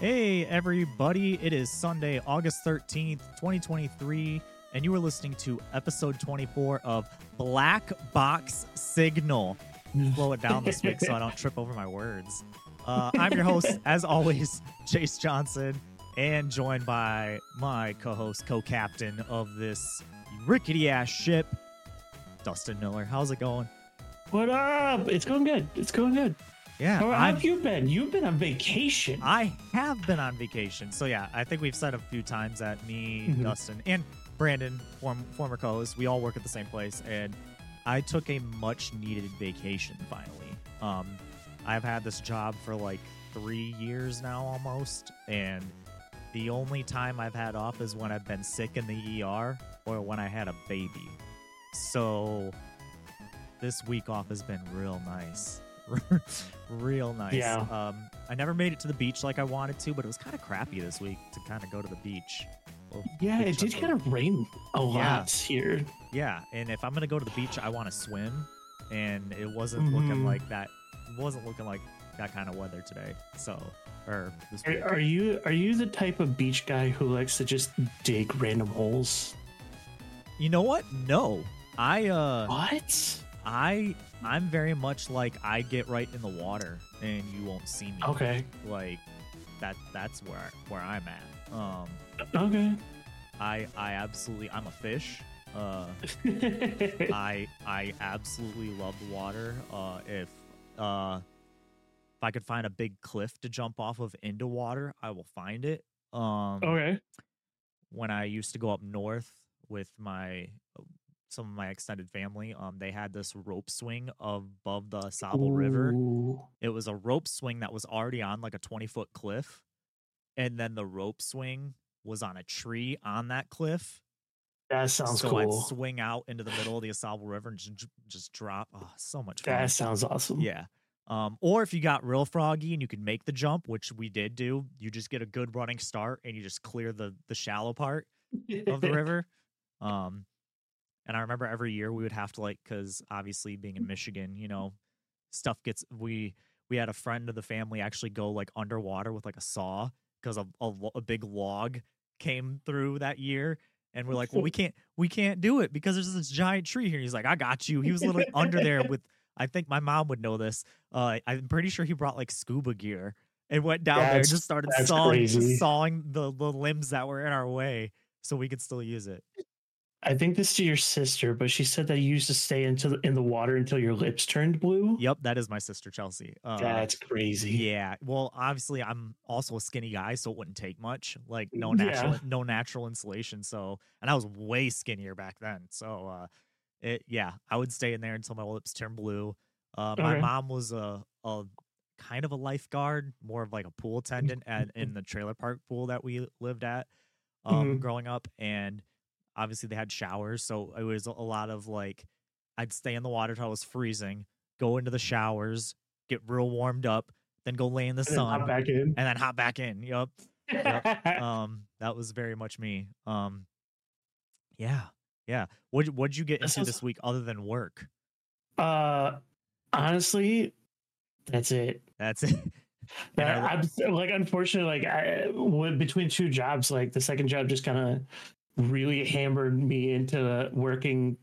Hey, everybody. It is Sunday, August 13th, 2023, and you are listening to episode 24 of Black Box Signal. Slow it down this week so I don't trip over my words. Uh, I'm your host, as always, Chase Johnson, and joined by my co host, co captain of this rickety ass ship, Dustin Miller. How's it going? What up? It's going good. It's going good. Yeah, How, how I'm- have you been? You've been on vacation. I have been on vacation. So yeah, I think we've said a few times that me, Mhm. Dustin, and Brandon, form, former co-host, we all work at the same place, and I took a much needed vacation finally. Um, I've had this job for like three years now almost, and the only time I've had off is when I've been sick in the ER or when I had a baby. So this week off has been real nice. real nice. Yeah. Um, I never made it to the beach like I wanted to, but it was kind of crappy this week to kind of go to the beach. Well, yeah, it did kind of rain a Yeah. lot here. yeah, and if I'm gonna go to the beach, I want to swim, and it wasn't looking Mhm. like that. Wasn't looking like that kind of weather today. So, or this. Are, are you are you the type of beach guy who likes to just dig random holes? You know what? No, I uh, What? I I'm very much like I get right in the water and you won't see me. Okay. Like that that's where where I'm at. Um Okay. I I absolutely I'm a fish. Uh I I absolutely love the water. Uh if uh if I could find a big cliff to jump off of into water, I will find it. Um okay. when I used to go up north with my some of my extended family, um, they had this rope swing above the Sable River. It was a rope swing that was already on like a twenty foot cliff, and then the rope swing was on a tree on that cliff. That sounds so I'd swing out into the middle of the Sable River and just, just drop. Oh, so much fun! That sounds awesome. Yeah. Um, or if you got real froggy and you could make the jump, which we did do, you just get a good running start and you just clear the the shallow part of the river. Um, and I remember every year we would have to like, because obviously being in Michigan, you know, stuff gets we we had a friend of the family actually go like underwater with like a saw because a, a a big log came through that year. And we're like, well, we can't, we can't do it because there's this giant tree here. He's like, I got you. He was literally under there with, I think my mom would know this. Uh, I'm pretty sure he brought like scuba gear and went down there and just started sawing, just sawing the, the limbs that were in our way so we could still use it. I think this to your sister, but she said that you used to stay into the, in the water until your lips turned blue. Yep, that is my sister Chelsea. Uh, That's crazy. yeah. Well, obviously, I'm also a skinny guy, so it wouldn't take much. Like no Yeah. natural, no natural insulation. So, and I was way skinnier back then. So, uh, it yeah, I would stay in there until my lips turned blue. Uh, my mom was a a kind of a lifeguard, more of like a pool attendant at in the trailer park pool that we lived at um, Mhm. growing up, and obviously they had showers, so it was a lot of like I'd stay in the water till I was freezing, go into the showers, get real warmed up, then go lay in the And then hop sun, back in. and then hop back in. Yup. Yep. um, that was very much me. Um, yeah, yeah. What what'd you get into this week other than work? uh, honestly, that's it. That's it. That, I'm like, unfortunately, like, I, between two jobs, like the second job just kind of really hammered me into working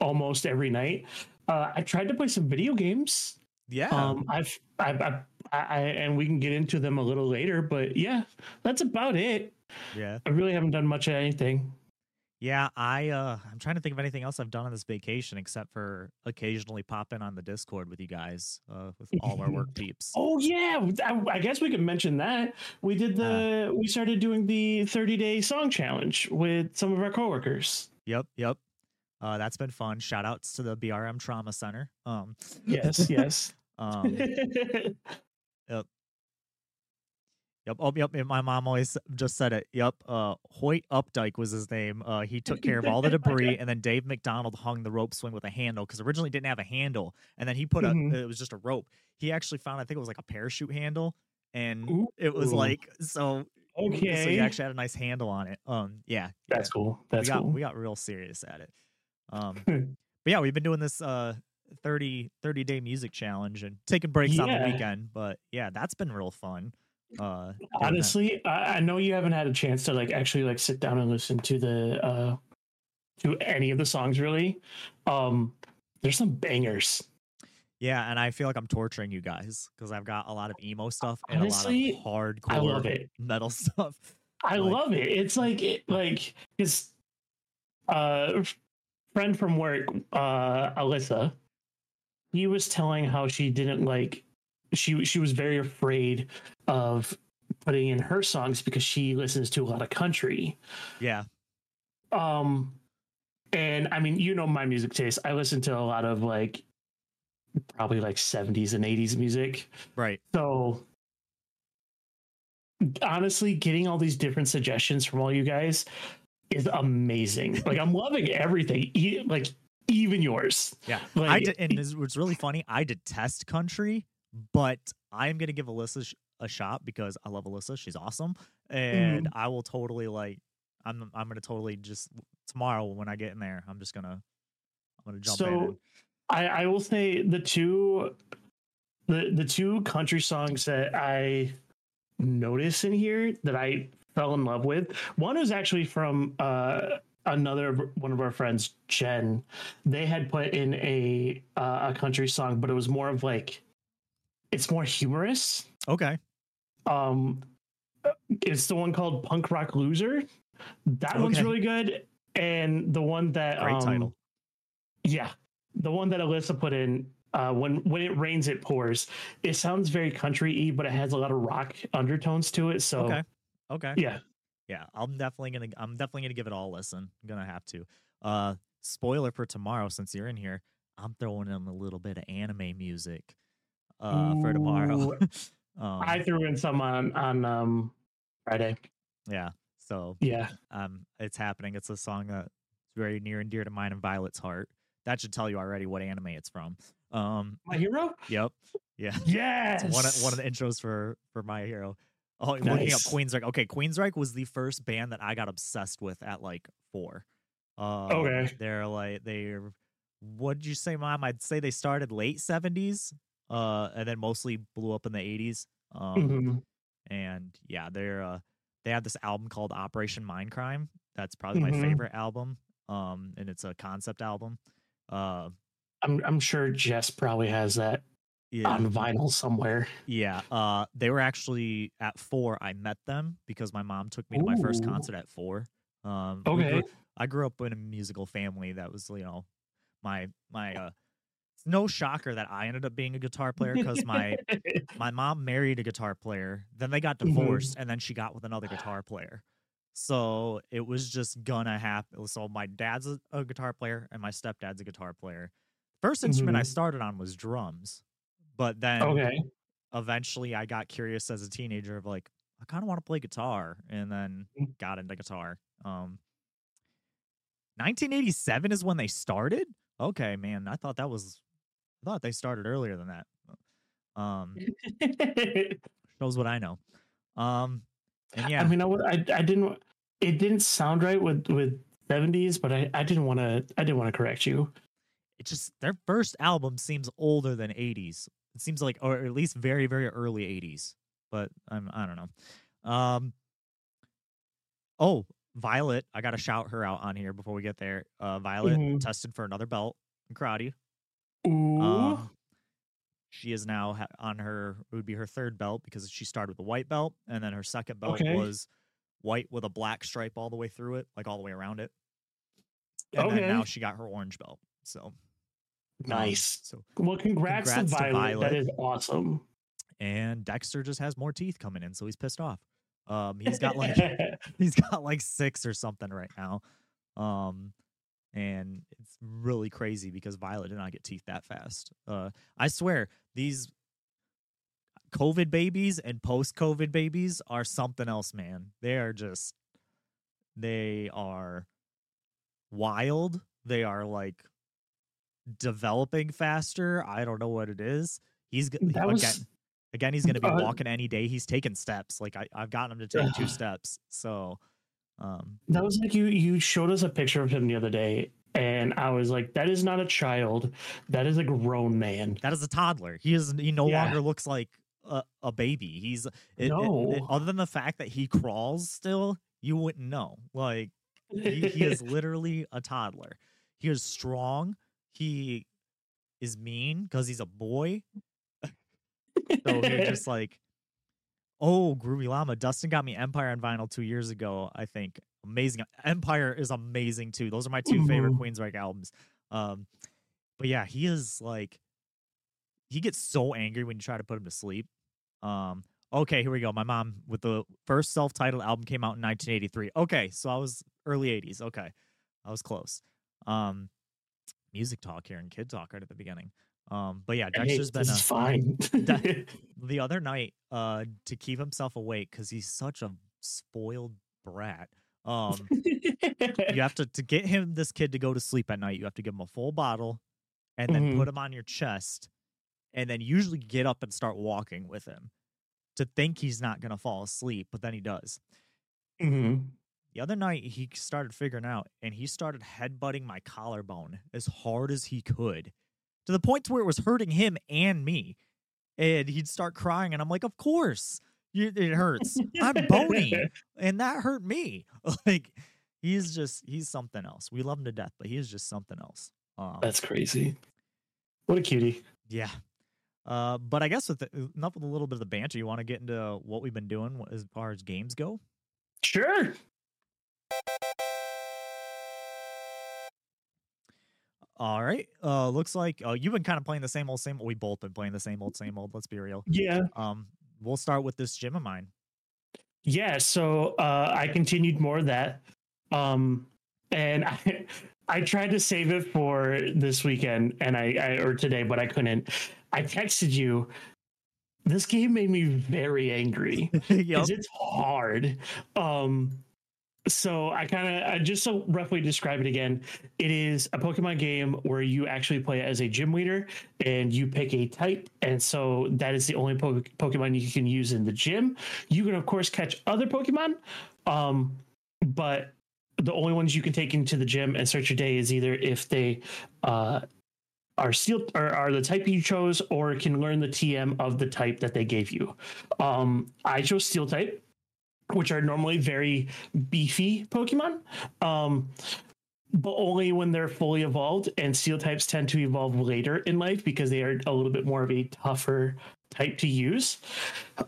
almost every night. Uh, I tried to play some video games. yeah. Um, I've, I've, I've I, I, and we can get into them a little later, but yeah, that's about it. yeah. I really haven't done much of anything. Yeah, I uh I'm trying to think of anything else I've done on this vacation except for occasionally pop in on the Discord with you guys, uh with all our work peeps. Oh yeah, I, I guess we could mention that we did the we started doing the 30 day song challenge with some of our coworkers. Yep, yep. Uh that's been fun. Shout outs to the BRM Trauma Center. Um Yes, yes. um Yep. Oh, yep. and My mom always just said it. Yep. Uh, Hoyt Updike was his name. Uh, he took care of all the debris, and then Dave McDonald hung the rope swing with a handle because originally didn't have a handle, and then he put Mhm. a. It was just a rope. He actually found, I think it was like a parachute handle, and it was like so. Okay. So he actually had a nice handle on it. Um, yeah. that's yeah. cool. That's we got cool. we got real serious at it. Um, but yeah, we've been doing this uh 30 30 day music challenge and taking breaks on the weekend. But yeah, that's been real fun. Uh. Honestly, I, I know you haven't had a chance to like actually like sit down and listen to the uh to any of the songs really. Um there's some bangers. yeah, and I feel like I'm torturing you guys because I've got a lot of emo stuff and Honestly, a lot of hardcore I love it. metal stuff. I Like- love it. It's like it like his uh friend from work, uh Alyssa, he was telling how she didn't like she she was very afraid of putting in her songs because she listens to a lot of country. Yeah, Um and I mean, you know my music taste. I listen to a lot of like probably like 70s and 80s music. right. So honestly, getting all these different suggestions from all you guys is amazing. Like I'm loving everything. E- like even yours. Yeah, Like, I did, and this, what's really funny, I detest country, but I'm gonna give Alyssa sh- a shot because I love Alyssa. She's awesome, and Mm-hmm. I will totally like. I'm I'm gonna totally just tomorrow when I get in there. I'm just gonna I'm gonna jump in. so and- I, I will say the two the the two country songs that I notice in here that I fell in love with. One is actually from uh another one of our friends, Jen. They had put in a uh, a country song, but it was more of like it's more humorous. Okay, Um it's the one called Punk Rock Loser. That one's really good. And the one that great um, title. yeah, the one that Alyssa put in, uh, when when it rains, it pours. It sounds very country-y, but it has a lot of rock undertones to it. So Okay, okay, yeah, yeah. I'm definitely gonna I'm definitely gonna give it all a listen. I'm gonna have to. Uh, spoiler for tomorrow since you're in here. I'm throwing in a little bit of anime music. Uh, for tomorrow. um, I threw in some on on um Friday. yeah. So Yeah, um it's happening it's a song that's very near and dear to mine and violet's heart that should tell you already what anime it's from um my hero. yep yeah Yes, it's one of, one of the intros for for my hero oh looking up Nice. queensryche okay queensryche was the first band that i got obsessed with at like four um, Okay. they're like they're what'd you say mom i'd say they started late 70s uh and then mostly blew up in the 80s um Mhm. and yeah, they're uh, they have this album called Operation Mindcrime. That's probably Mhm. my favorite album. Um, and it's a concept album. Uh, I'm I'm sure Jess probably has that yeah, on vinyl somewhere. yeah. Uh, they were actually at four. I met them because my mom took me to my first concert at four. Um, we Okay. grew- I grew up in a musical family that was, you know, my my. Uh, it's no shocker that I ended up being a guitar player because my my mom married a guitar player then they got Mhm. divorced and then she got with another guitar player so it was just gonna happen so my dad's a, a guitar player and my stepdad's a guitar player first instrument i Mhm. started on was drums but then okay. eventually i got curious as a teenager of like i kind of want to play guitar and then Mm. got into guitar um 1987 is when they started okay man i thought that was i thought they started earlier than that um shows what I know. Um, and yeah, I mean, I, I I didn't. It didn't sound right with with 70s, but I I didn't want to. I didn't want to correct you. it just their first album seems older than 80s. It seems like, or at least very, very early 80s. But I'm, I don't know. Um, oh, Violet, I gotta shout her out on here before we get there. Uh, Violet Mhm. tested for another belt in karate. Ooh. Um, she is now ha- on her it would be her third belt because she started with a white belt and then her second belt Okay. was white with a black stripe all the way through it, like all the way around it. And Okay. then now she got her orange belt. So um, nice. so Well, congrats, congrats to, to Violet. Violet. That is awesome. and Dexter just has more teeth coming in, so he's pissed off. Um, he's got like he's got like six or something right now. Um, and it's really crazy because Violet did not get teeth that fast. Uh, I swear these COVID babies and post COVID babies are something else, man. They are just, they are wild. They are like developing faster. I don't know what it is. He's that again, was again. He's going to be uh, walking any day. He's taking steps. Like I, I've gotten him to take two steps. So, um, that was like you you showed us a picture of him the other day, and I was like, that is not a child. That is a grown man. That is a toddler. He is he no Yeah. longer looks like a, a baby. He's it- it- No. it- other than the fact that he crawls still, you wouldn't know. Like he, he is literally a toddler. He is strong. He is mean because he's a boy. So you're just like, oh, Groovy Llama. Dustin got me Empire on vinyl two years ago. I think amazing. Empire is amazing too. Those are my 2 favorite Mhm. Queensryche albums. Um, but yeah, he is like, he gets so angry when you try to put him to sleep. Um, okay, here we go. My mom with the first self-titled album came out in 1983. Okay, so I was early 80s. Okay, I was close. Um, music talk here and kid talk right at the beginning. Um, but yeah, Dexter's been a, fine. De- the other night uh to keep himself awake because he's such a spoiled brat um you have to to get him this kid to go to sleep at night you have to give him a full bottle and then Mhm. put him on your chest and then usually get up and start walking with him to think he's not going to fall asleep but then he does Mhm. the other night he started figuring out and he started headbutting my collarbone as hard as he could to the point to where it was hurting him and me. And he'd start crying and i'm like of course you, it hurts. I'm bony. And that hurt me. Like he's just he's something else. We love him to death but he is just something else. Um, That's crazy. What a cutie. yeah. Uh, but i guess with the, enough with a little bit of the banter you want to get into what we've been doing as far as games go? Sure. All right. Uh, looks like uh, you've been kind of playing the same old, same. We both been playing the same old, same old. Let's be real. Yeah. Um, we'll start with this gym of mine. Yeah, so uh, I continued more of that, um, and I, I tried to save it for this weekend, and I, I or today, but I couldn't. I texted you. This game made me very angry yep. because it's hard. Um, so I kind of I just so roughly describe it again. It is a Pokemon game where you actually play as a gym leader and you pick a type, and so that is the only po- Pokemon you can use in the gym. You can of course catch other Pokemon, um, but the only ones you can take into the gym and start your day is either if they uh, are steel or are the type you chose, or can learn the TM of the type that they gave you. Um, I chose Steel type which are normally very beefy Pokemon, um, but only when they're fully evolved. And Steel types tend to evolve later in life because they are a little bit more of a tougher type to use.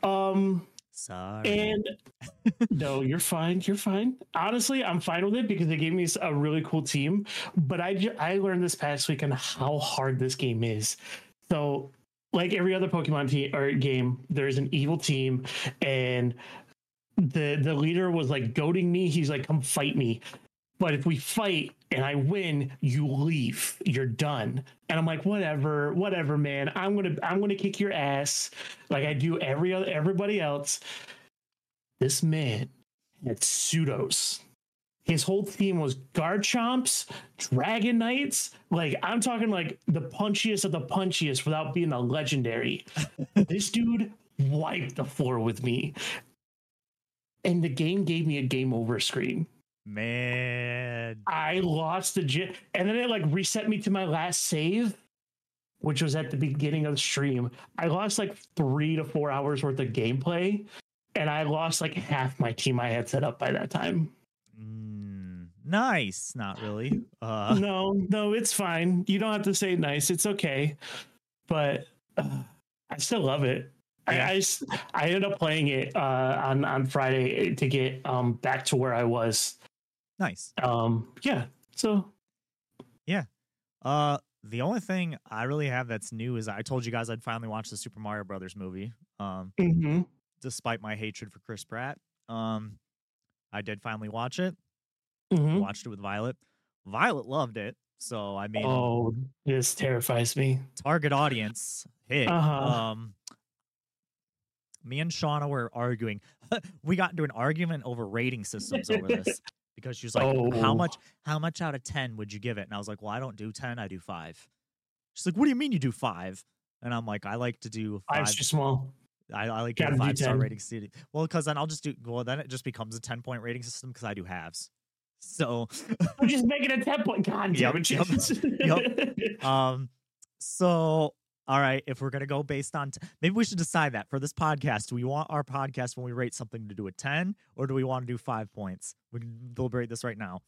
Um, Sorry. and no, you're fine. You're fine. Honestly, I'm fine with it because they gave me a really cool team. But I I learned this past week on how hard this game is. So, like every other Pokemon team or game, there's an evil team, and the the leader was like goading me. He's like, "Come fight me." But if we fight and I win, you leave. You're done. And I'm like, whatever, whatever, man. I'm gonna I'm gonna kick your ass like I do every other everybody else. This man had pseudos. His whole team was Garchomps, Dragonites. Like I'm talking like the punchiest of the punchiest without being a legendary. this dude wiped the floor with me. And the game gave me a game over screen. Man. I lost the gym, and then it like reset me to my last save, which was at the beginning of the stream. I lost like three to four hours worth of gameplay, and I lost like half my team I had set up by that time. Mm, nice. Not really. Uh, no, no, it's fine. You don't have to say nice. It's okay, but uh, I still love it. Yeah. I, I I ended up playing it uh, on on Friday to get um back to where I was. nice. Um, yeah. So Yeah. Uh, the only thing I really have that's new is I told you guys I'd finally watch the Super Mario Brothers movie. Um, mhm. despite my hatred for Chris Pratt. Um, I did finally watch it. Mhm. Watched it with Violet. Violet loved it. So I mean, Oh, this terrifies me. target audience hit. Uh-huh. Um, me and Shauna were arguing. we got into an argument over rating systems over this because she was like, "How Oh. much? How much out of ten would you give it?" And I was like, "Well, I don't do ten. I do five. She's like, "What do you mean you do five? And I'm like, "I like to do five. Five's too small. I, I like Gotta do five star 10. rating. Well, because then I'll just do. Well, then it just becomes a ten point rating system because I do halves. So, I'm just making a template. God Yep, damn it. yep, Jesus. um, so all right, if we're gonna go based on, t- maybe we should decide that for this podcast. Do we want our podcast when we rate something to do a ten, or do we want to do five points? We can deliberate this right now.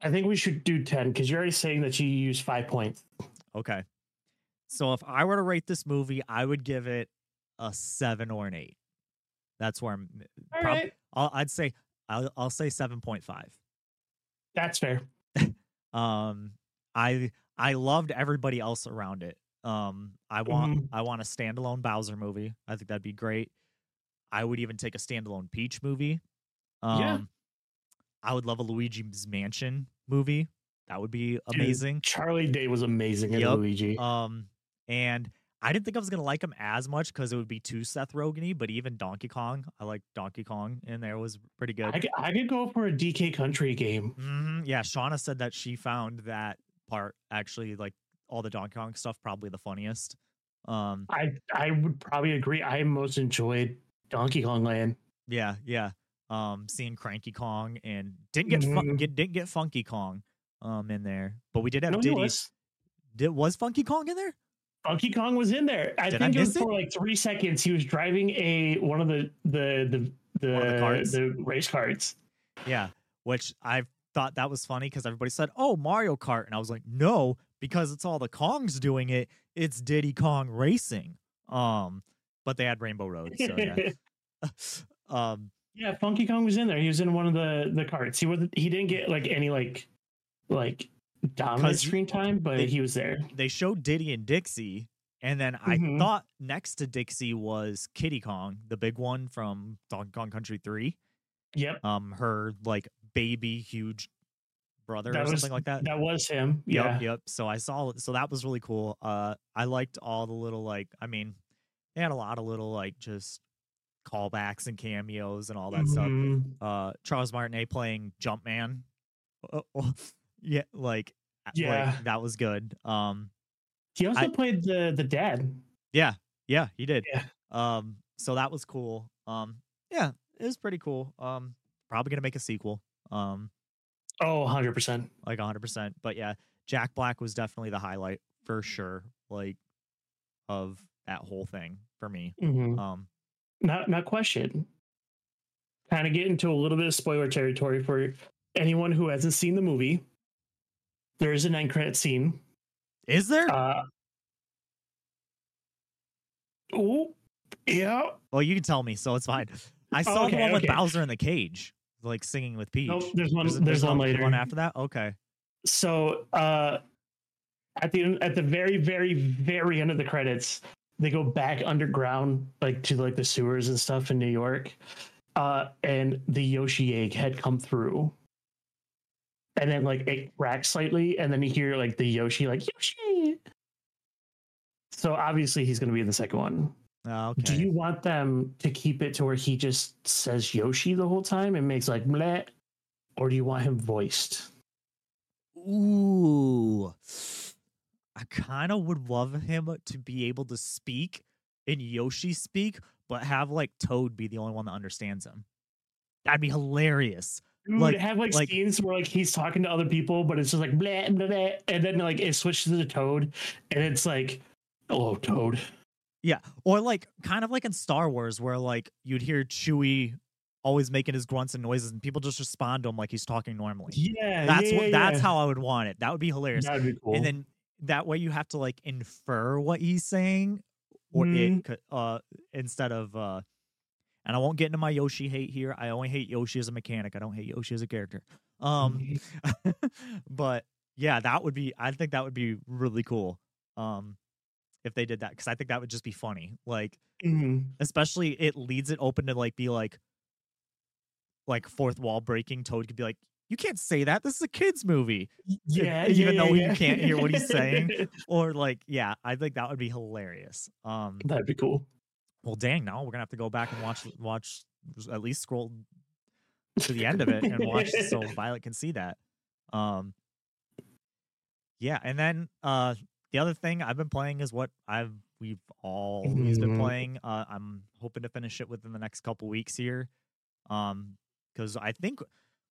I think we should do 10 because you're already saying that you use five points. Okay. So if I were to rate this movie, I would give it a seven or an eight. That's where I'm. All prob- right. I'll, I'd say I'll, I'll say seven point five. That's fair. Um, I I loved everybody else around it. Um, I want Mhm. I want a standalone Bowser movie. I think that'd be great. I would even take a standalone Peach movie. Um, Yeah. I would love a Luigi's Mansion movie. That would be Dude, amazing. Charlie Day was amazing in Luigi. Um, and I didn't think I was gonna like him as much because it would be too Seth Rogen-y, but even Donkey Kong, I like Donkey Kong in there was pretty good. I, could, I could go for a DK Country game. hmm Yeah, Shauna said that she found that part actually like all the Donkey Kong stuff probably the funniest. Um, I I would probably agree. I most enjoyed Donkey Kong Land. yeah, yeah. Um, seeing Cranky Kong and didn't get, fun- Mhm. get didn't get Funky Kong um in there, but we did have No, Diddy. was. Did was Funky Kong in there? Funky Kong was in there. I Did I think it was it? for like three seconds. He was driving a one of the the the the the, the race carts. Yeah, which I thought that was funny because everybody said, "Oh, Mario Kart," and I was like, "No," because it's all the Kongs doing it. It's Diddy Kong Racing. Um, but they had Rainbow Road, so yeah. um, Yeah, Funky Kong was in there. He was in one of the the carts. He wasn't. He didn't get like any like like dominant screen time, but they- he was there. they showed Diddy and Dixie, and then I Mhm. thought next to Dixie was Kiddy Kong, the big one from Donkey Kong Country Three. Yep, Um, her like baby huge brother That or was- something like that. that was him. Yep, Yeah, yep. So I saw so that was really cool. Uh I liked all the little like I mean, they had a lot of little like just callbacks and cameos and all that stuff. Mhm. Uh Charles Martinet playing Jumpman. Uh, oh, yeah, like uh, like, Yeah. that was good. Um He also I- played the the dad. yeah, yeah, he did. Yeah. Um so that was cool. Um yeah, it was pretty cool. Um probably going to make a sequel. Um Oh, 100 percent. like 100%. But yeah, Jack Black was definitely the highlight for sure, like of that whole thing for me. Mm-hmm. Um, Not not question. Kind of get into a little bit of spoiler territory for anyone who hasn't seen the movie. There is an end credit scene. is there? Uh, oh, yeah. well, you can tell me, so it's fine. I saw the one with okay. Bowser in the cage, like singing with Peach. Nope, there's one. There's, There's, one later. One after that. Okay. so uh at the at the very very very end of the credits they go back underground like to like the sewers and stuff in new york uh and the yoshi egg had come through and then like it cracks slightly and then you hear like the yoshi like yoshi so obviously he's going to be in the second one Uh, okay. do you want them to keep it to where he just says yoshi the whole time and makes like bleh or do you want him voiced Ooh. I kind of would love him to be able to speak in Yoshi speak, but have like Toad be the only one that understands him. That'd be hilarious. Dude, Like- have like, like- scenes where like he's talking to other people, but it's just like blah, blah, blah, and then like it switches to the Toad, and it's like, "Hello, Toad." Yeah, or like kind of like in Star Wars, where like you'd hear Chewie always making his grunts and noises, and people just respond to him like he's talking normally. Yeah, that's yeah, what. yeah, That's how I would want it. That would be hilarious. that'd be cool. And then that way you have to like infer what he's saying, or Mhm. it could, uh instead of uh. And I won't get into my Yoshi hate here. I only hate Yoshi as a mechanic. I don't hate Yoshi as a character. Um, Mhm. but yeah, that would be. I think that would be really cool. Um, if they did that, because I think that would just be funny. Like Mhm. especially it leads it open to like be like like fourth wall breaking toad could be like you can't say that this is a kids movie yeah, even yeah, though yeah, you can't hear what he's saying. or like yeah i think that would be hilarious um that'd be cool. well dang now we're gonna have to go back and watch watch at least scroll to the end of it and watch so violet can see that um yeah and then uh the other thing i've been playing is what i've we've always been Mhm. playing uh i'm hoping to finish it within the next couple weeks here um because i think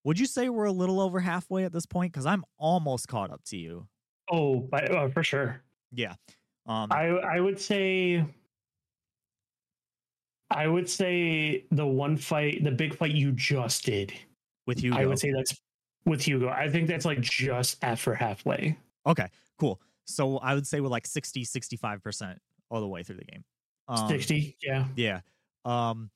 would you say we're a little over halfway at this point because i'm almost caught up to you Oh, uh, for sure. yeah Um, I I would say I would say the one fight, the big fight you just did. with Hugo. I would say that's with Hugo. I think that's like just after halfway. Okay, cool. So I would say we're like 60, 65% all the way through the game. Um, 60. Yeah. Yeah. Um,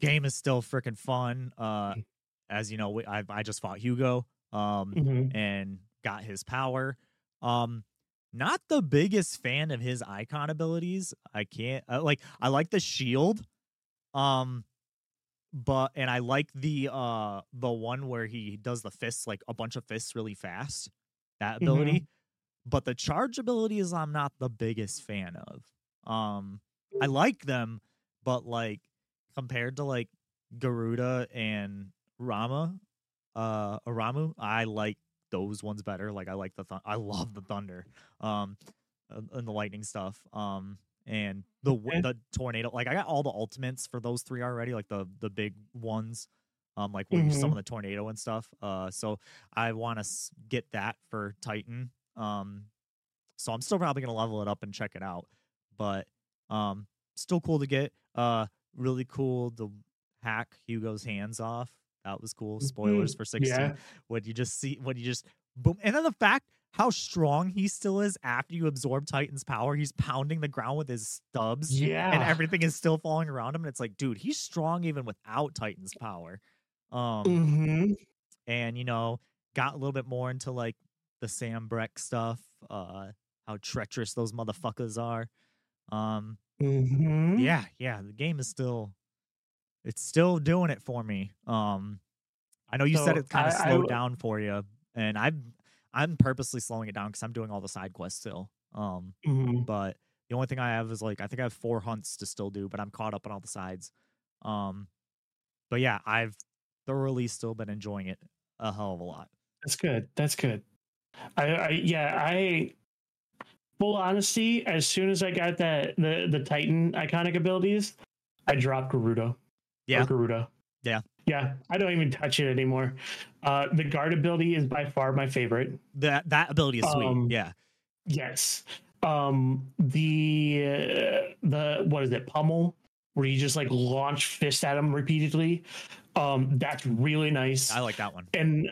game is still freaking fun. Uh, Mm. as you know, we, I I just fought Hugo. Um, Mhm. and got his power. Um, not the biggest fan of his Eikon abilities. I can't uh, like. I like the shield. Um, but and I like the uh the one where he does the fists like a bunch of fists really fast. That ability. But the charge abilities I'm not the biggest fan of. Um, I like them, but like compared to like Garuda and Rama, uh, Aramu, I like those ones better. Like I like the th- I love the thunder, um, and the lightning stuff. Um, and the Okay. the tornado. Like I got all the ultimates for those three already. Like the the big ones. Um, like you Mhm. summon the tornado and stuff. Uh, so I want to get that for Titan. Um, so I'm still probably gonna level it up and check it out. But um, still cool to get. Uh, really cool to hack Hugo's hands off. That was cool. Spoilers for 16 Yeah. when you just see when you just boom and then the fact how strong he still is after you absorb titan's power he's pounding the ground with his stubs Yeah. and everything is still falling around him and it's like dude he's strong even without titan's power um hmm and you know got a little bit more into like the sanbreque stuff uh how treacherous those motherfuckers are um hmm yeah yeah the game is still it's still doing it for me um i know you said it kind of I- I slowed down for you and i'm i'm purposely slowing it down because i'm doing all the side quests still um hmm but the only thing i have is like i think i have four hunts to still do but i'm caught up on all the sides um but yeah i've thoroughly still been enjoying it a hell of a lot That's good. That's good. I, I yeah, I full honesty, as soon as I got that the the Titan Eikonic abilities, I dropped Garuda. Yeah. Or Garuda. Yeah. Yeah. I don't even touch it anymore. Uh the guard ability is by far my favorite. that that ability is sweet Um, yeah Yes. Um the uh, the what is it, pummel, where you just like launch fist at him repeatedly. Um that's really nice. i like that one and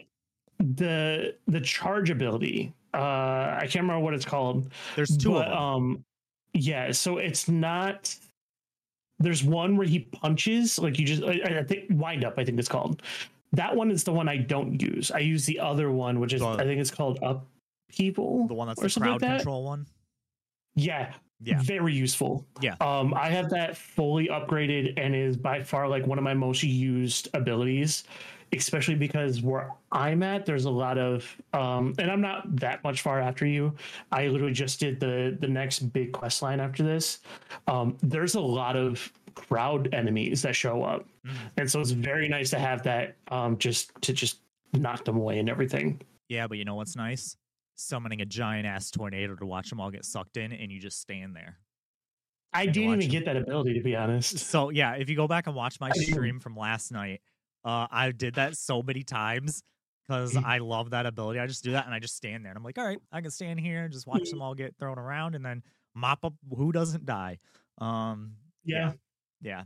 the the charge ability uh i can't remember what it's called there's two but of them um yeah so it's not there's one where he punches like you just I, I think wind up i think it's called. That one is the one i don't use. I use the other one which is The- i think it's called up people the one that's or the crowd like that. control one? Yeah yeah. very useful. Yeah. um i have that fully upgraded and is by far like one of my most used abilities especially because where i'm at there's a lot of um and i'm not that much far after you i literally just did the the next big quest line after this um there's a lot of crowd enemies that show up Mhm. and so it's very nice to have that um just to just knock them away and everything Yeah, but you know what's nice? Summoning a giant ass tornado to watch them all get sucked in, and you just stand there. i didn't even them. get that ability to be honest So yeah, if you go back and watch my stream from last night, uh, I did that so many times because Mm. I love that ability. I just do that and I just stand there and I'm like, all right, I can stand here and just Mm. watch them all get thrown around and then mop up who doesn't die. Um, yeah yeah,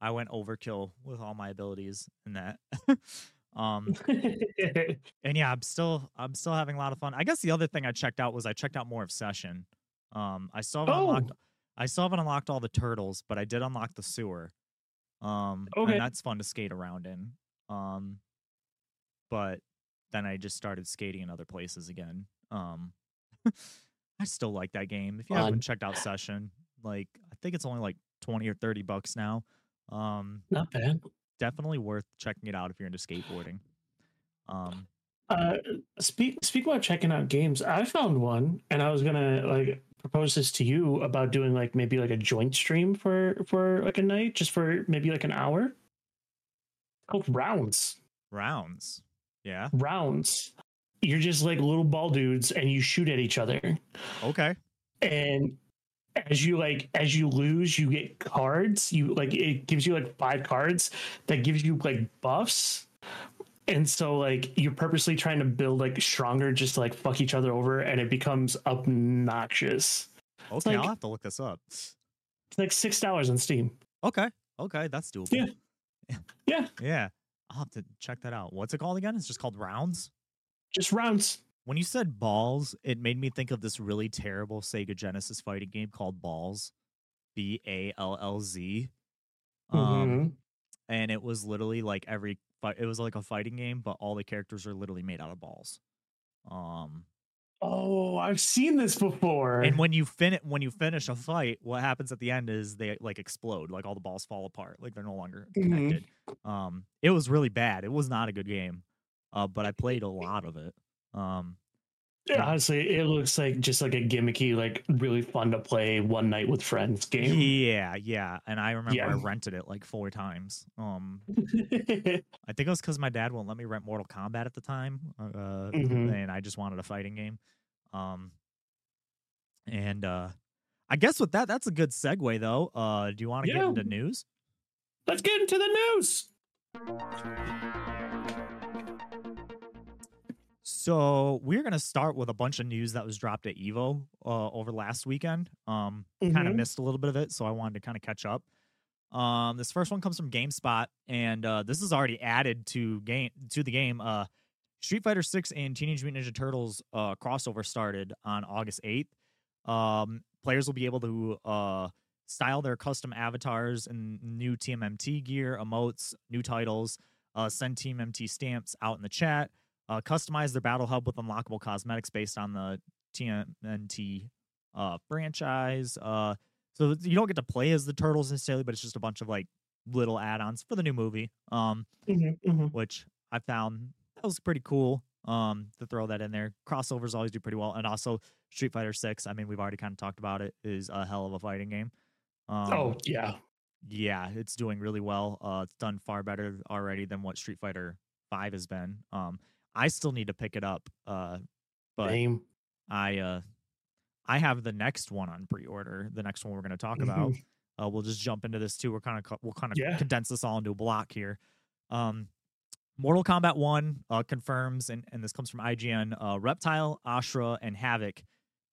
I went overkill with all my abilities in that. um, and yeah, I'm still I'm still having a lot of fun. I guess the other thing I checked out was I checked out more of Session. Um, I still haven't Oh. unlocked I still haven't unlocked all the turtles, but I did unlock the sewer. Um, Okay. and that's fun to skate around in. Um, but then I just started skating in other places again. Um, I still like that game. If you Fun. haven't checked out Session, like I think it's only like twenty or thirty bucks now. Um, not bad definitely worth checking it out if you're into skateboarding. Um, Uh, speak speak about checking out games. I found one, and I was gonna like propose this to you about doing like maybe like a joint stream for for like a night, just for maybe like an hour. It's called rounds. rounds. Yeah. Rounds. You're just like little ball dudes, and you shoot at each other. Okay. And as you like as you lose, you get cards. You like it gives you like five cards that gives you like buffs and so like you're purposely trying to build like stronger just to like fuck each other over and it becomes obnoxious Okay, like- I'll have to look this up. It's like six dollars on Steam. Okay, okay, that's doable. Yeah. Yeah. yeah. I'll have to check that out. What's it called again? It's just called Rounds. Just rounds. When you said balls, it made me think of this really terrible Sega Genesis fighting game called Balls, B A L L Z. Um, and it was literally like every fight. It was like a fighting game, but all the characters are literally made out of balls. Um, Oh, I've seen this before. and when you fin when you finish a fight, what happens at the end is they like explode, like all the balls fall apart, like they're no longer Mhm. connected. Um, it was really bad. It was not a good game, uh, but I played a lot of it. Um, Yeah, honestly, it looks like just like a gimmicky, like really fun to play one night with friends game. yeah, yeah, and I remember I rented it like four times. Um, I think it was because my dad won't let me rent Mortal Kombat at the time, uh, Mhm. and I just wanted a fighting game. Um, and uh, I guess with that, that's a good segue though. Uh, do you want to Yeah. get into news? Let's get into the news. So we're gonna start with a bunch of news that was dropped at Evo uh, over last weekend. Um, kind of missed a little bit of it, so I wanted to kind of catch up. Um, this first one comes from GameSpot, and uh, this is already added to game to the game. Uh, Street Fighter Six and Teenage Mutant Ninja Turtles uh, crossover started on August eighth. Um, players will be able to uh, style their custom avatars and new TMNT gear, emotes, new titles, uh, send TMNT stamps out in the chat, uh, customize their battle hub with unlockable cosmetics based on the TMNT uh, franchise. Uh, so you don't get to play as the turtles necessarily, but it's just a bunch of like little add-ons for the new movie. Um, Mhm, mhm. which I found that was pretty cool. Um, to throw that in there, crossovers always do pretty well, and also Street Fighter Six. I mean, we've already kind of talked about it. Is a hell of a fighting game. Um, oh yeah, yeah, it's doing really well. Uh, it's done far better already than what Street Fighter Five has been. Um, I still need to pick it up. Uh, but same. I uh, I have the next one on pre-order. The next one we're going to talk about. Uh, we'll just jump into this too. We're kind of we'll kind of Yeah. condense this all into a block here. Um, Mortal Kombat One uh, confirms, and, and this comes from IGN. Uh, Reptile, Ashrah, and Havik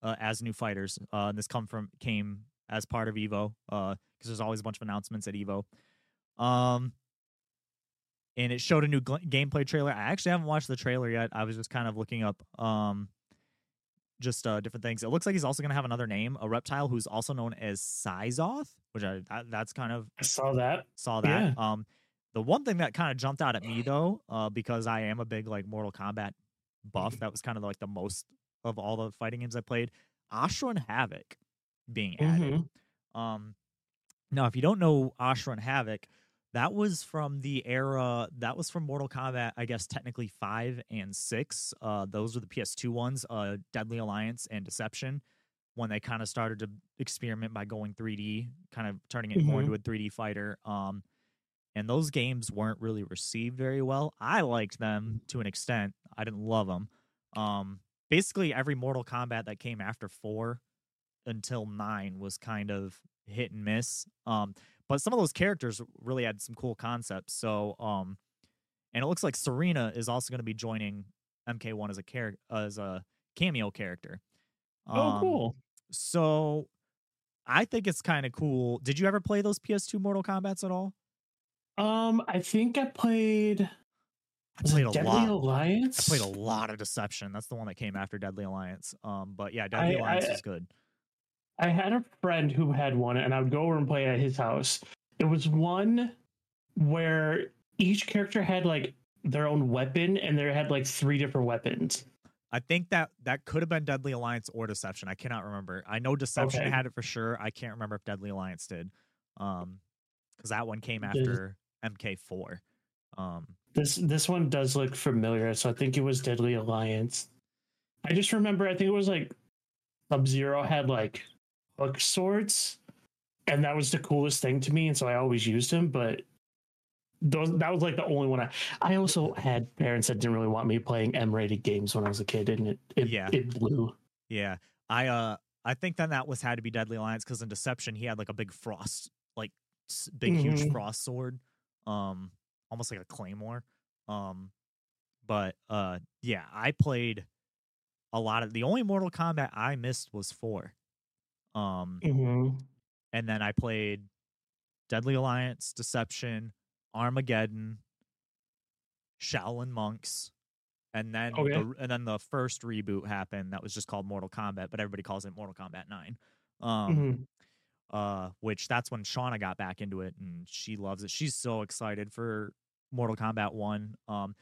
uh, as new fighters. Uh, and this come from came as part of Evo Uh because there's always a bunch of announcements at Evo. Um, and it showed a new gl- gameplay trailer. I actually haven't watched the trailer yet. I was just kind of looking up um, just uh, different things. It looks like he's also going to have another name, a reptile who's also known as Syzoth, which I that, that's kind of I saw that. saw that. Um, the one thing that kind of jumped out at me though, uh, because I am a big like Mortal Kombat buff, that was kind of like the most of all the fighting games I played. Ashrah and Havik being added. Mhm. Um, now, if you don't know Ashrah and Havik, that was from the era that was from Mortal Kombat, I guess technically five and six. Uh, those were the PS2 ones, uh, Deadly Alliance and Deception, when they kind of started to experiment by going 3D, kind of turning it more Mhm. into a 3D fighter. Um, and those games weren't really received very well. I liked them to an extent. I didn't love them. Um, basically, every Mortal Kombat that came after four until nine was kind of hit and miss. Um, but some of those characters really had some cool concepts. So, um, and it looks like Sareena is also going to be joining MK1 as a character as a cameo character. Oh, Um, cool. So, I think it's kind of cool. Did you ever play those PS2 Mortal Kombat's at all? Um, I think I played. I played a Deadly lot. Alliance. I played a lot of Deception. That's the one that came after Deadly Alliance. Um, but yeah, Deadly I- Alliance I- was good. I had a friend who had one, and I would go over and play at his house. It was one where each character had like their own weapon, and they had like three different weapons. I think that that could have been Deadly Alliance or Deception. I cannot remember. I know Deception Okay. had it for sure. I can't remember if Deadly Alliance did. Um, because that one came after MK4. Um, This this one does look familiar, so I think it was Deadly Alliance. I just remember, I think it was like Sub Zero had like swords, and that was the coolest thing to me, and so I always used him. But those that was like the only one I. I also had parents that didn't really want me playing M-rated games when I was a kid, and it it, Yeah. it blew. yeah, I uh, I think then that was had to be Deadly Alliance because in Deception he had like a big frost, like big huge Mhm. frost sword, um, almost like a claymore. Um, but uh, yeah, I played a lot of the only Mortal Kombat I missed was four. Um, Mhm. and then I played Deadly Alliance, Deception, Armageddon, Shaolin Monks, and then Okay. the, and then the first reboot happened that was just called Mortal Kombat, but everybody calls it Mortal Kombat Nine. Um, Mhm. uh, which that's when Shauna got back into it and she loves it. She's so excited for Mortal Kombat One. Um,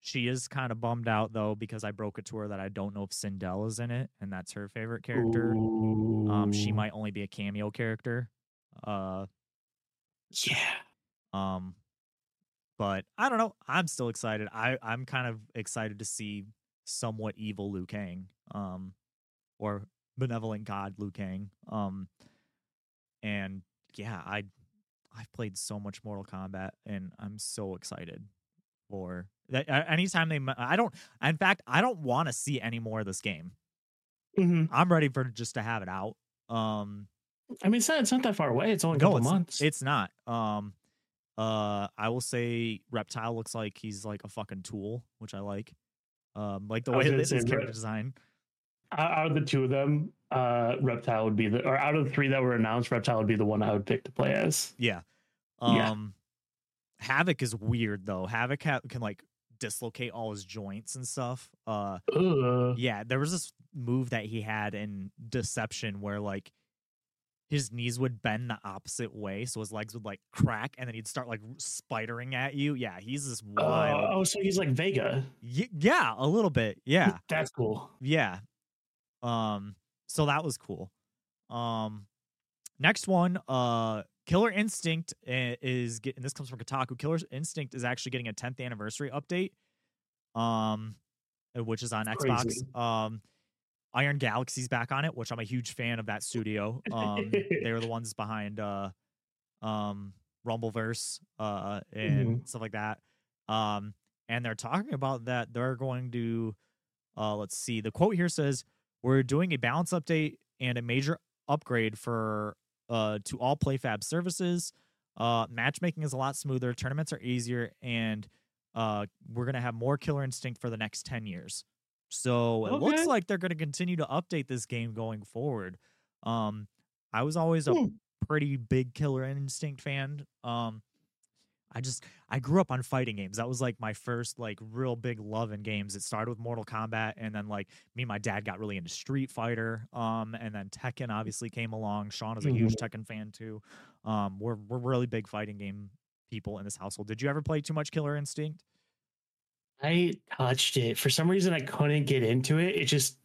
she is kind of bummed out though because I broke it to her that I don't know if Sindel is in it, and that's her favorite character. Um, she might only be a cameo character. Uh, Yeah. um, but I don't know. I'm still excited. I I'm kind of excited to see somewhat evil Liu Kang, um, or benevolent God Liu Kang. Um, and yeah, I I've played so much Mortal Kombat, and I'm so excited for that. Anytime they, I don't. In fact, I don't want to see any more of this game. hmm I'm ready for just to have it out. Um, I mean, it's not, it's not that far away. It's only a no, couple it's, months. it's not. Um, uh, I will say Reptile looks like he's like a fucking tool, which I like. Um, like the way that his character design. out of the two of them, uh, Reptile would be the, or out of the three that were announced, Reptile would be the one I would pick to play as. Yeah. Yeah. Um, Havik is weird though. Havik ha- can like dislocate all his joints and stuff. Uh, Ugh. yeah, there was this move that he had in Deception where like his knees would bend the opposite way, so his legs would like crack, and then he'd start like spidering at you. Yeah, he's this wild. oh, so he's like Vega. Y- yeah, a little bit. Yeah, That's cool. yeah. Um, so that was cool. Um, next one, uh, Killer Instinct is getting. This comes from Kotaku. Killer Instinct is actually getting a 10th anniversary update. Um, uh, which is on Xbox. Crazy. Um, Iron Galaxy's back on it, which I'm a huge fan of that studio. Um, they were the ones behind uh, um, Rumbleverse, uh, and stuff like that. Um, and they're talking about that they're going to, uh, let's see, the quote here says, "We're doing a balance update and a major upgrade for uh to all PlayFab services. Uh, matchmaking is a lot smoother, tournaments are easier, and uh, we're gonna have more Killer Instinct for the next ten years." So it looks like they're going to continue to update this game going forward. Um, I was always a Hmm. pretty big Killer Instinct fan. Um, I just I grew up on fighting games. That was like my first like real big love in games. It started with Mortal Kombat, and then like me and my dad got really into Street Fighter. Um, and then Tekken obviously came along. Sean is a huge Tekken fan too. Um, we're we're really big fighting game people in this household. Did you ever play too much Killer Instinct? I touched it. For some reason, I couldn't get into it. It just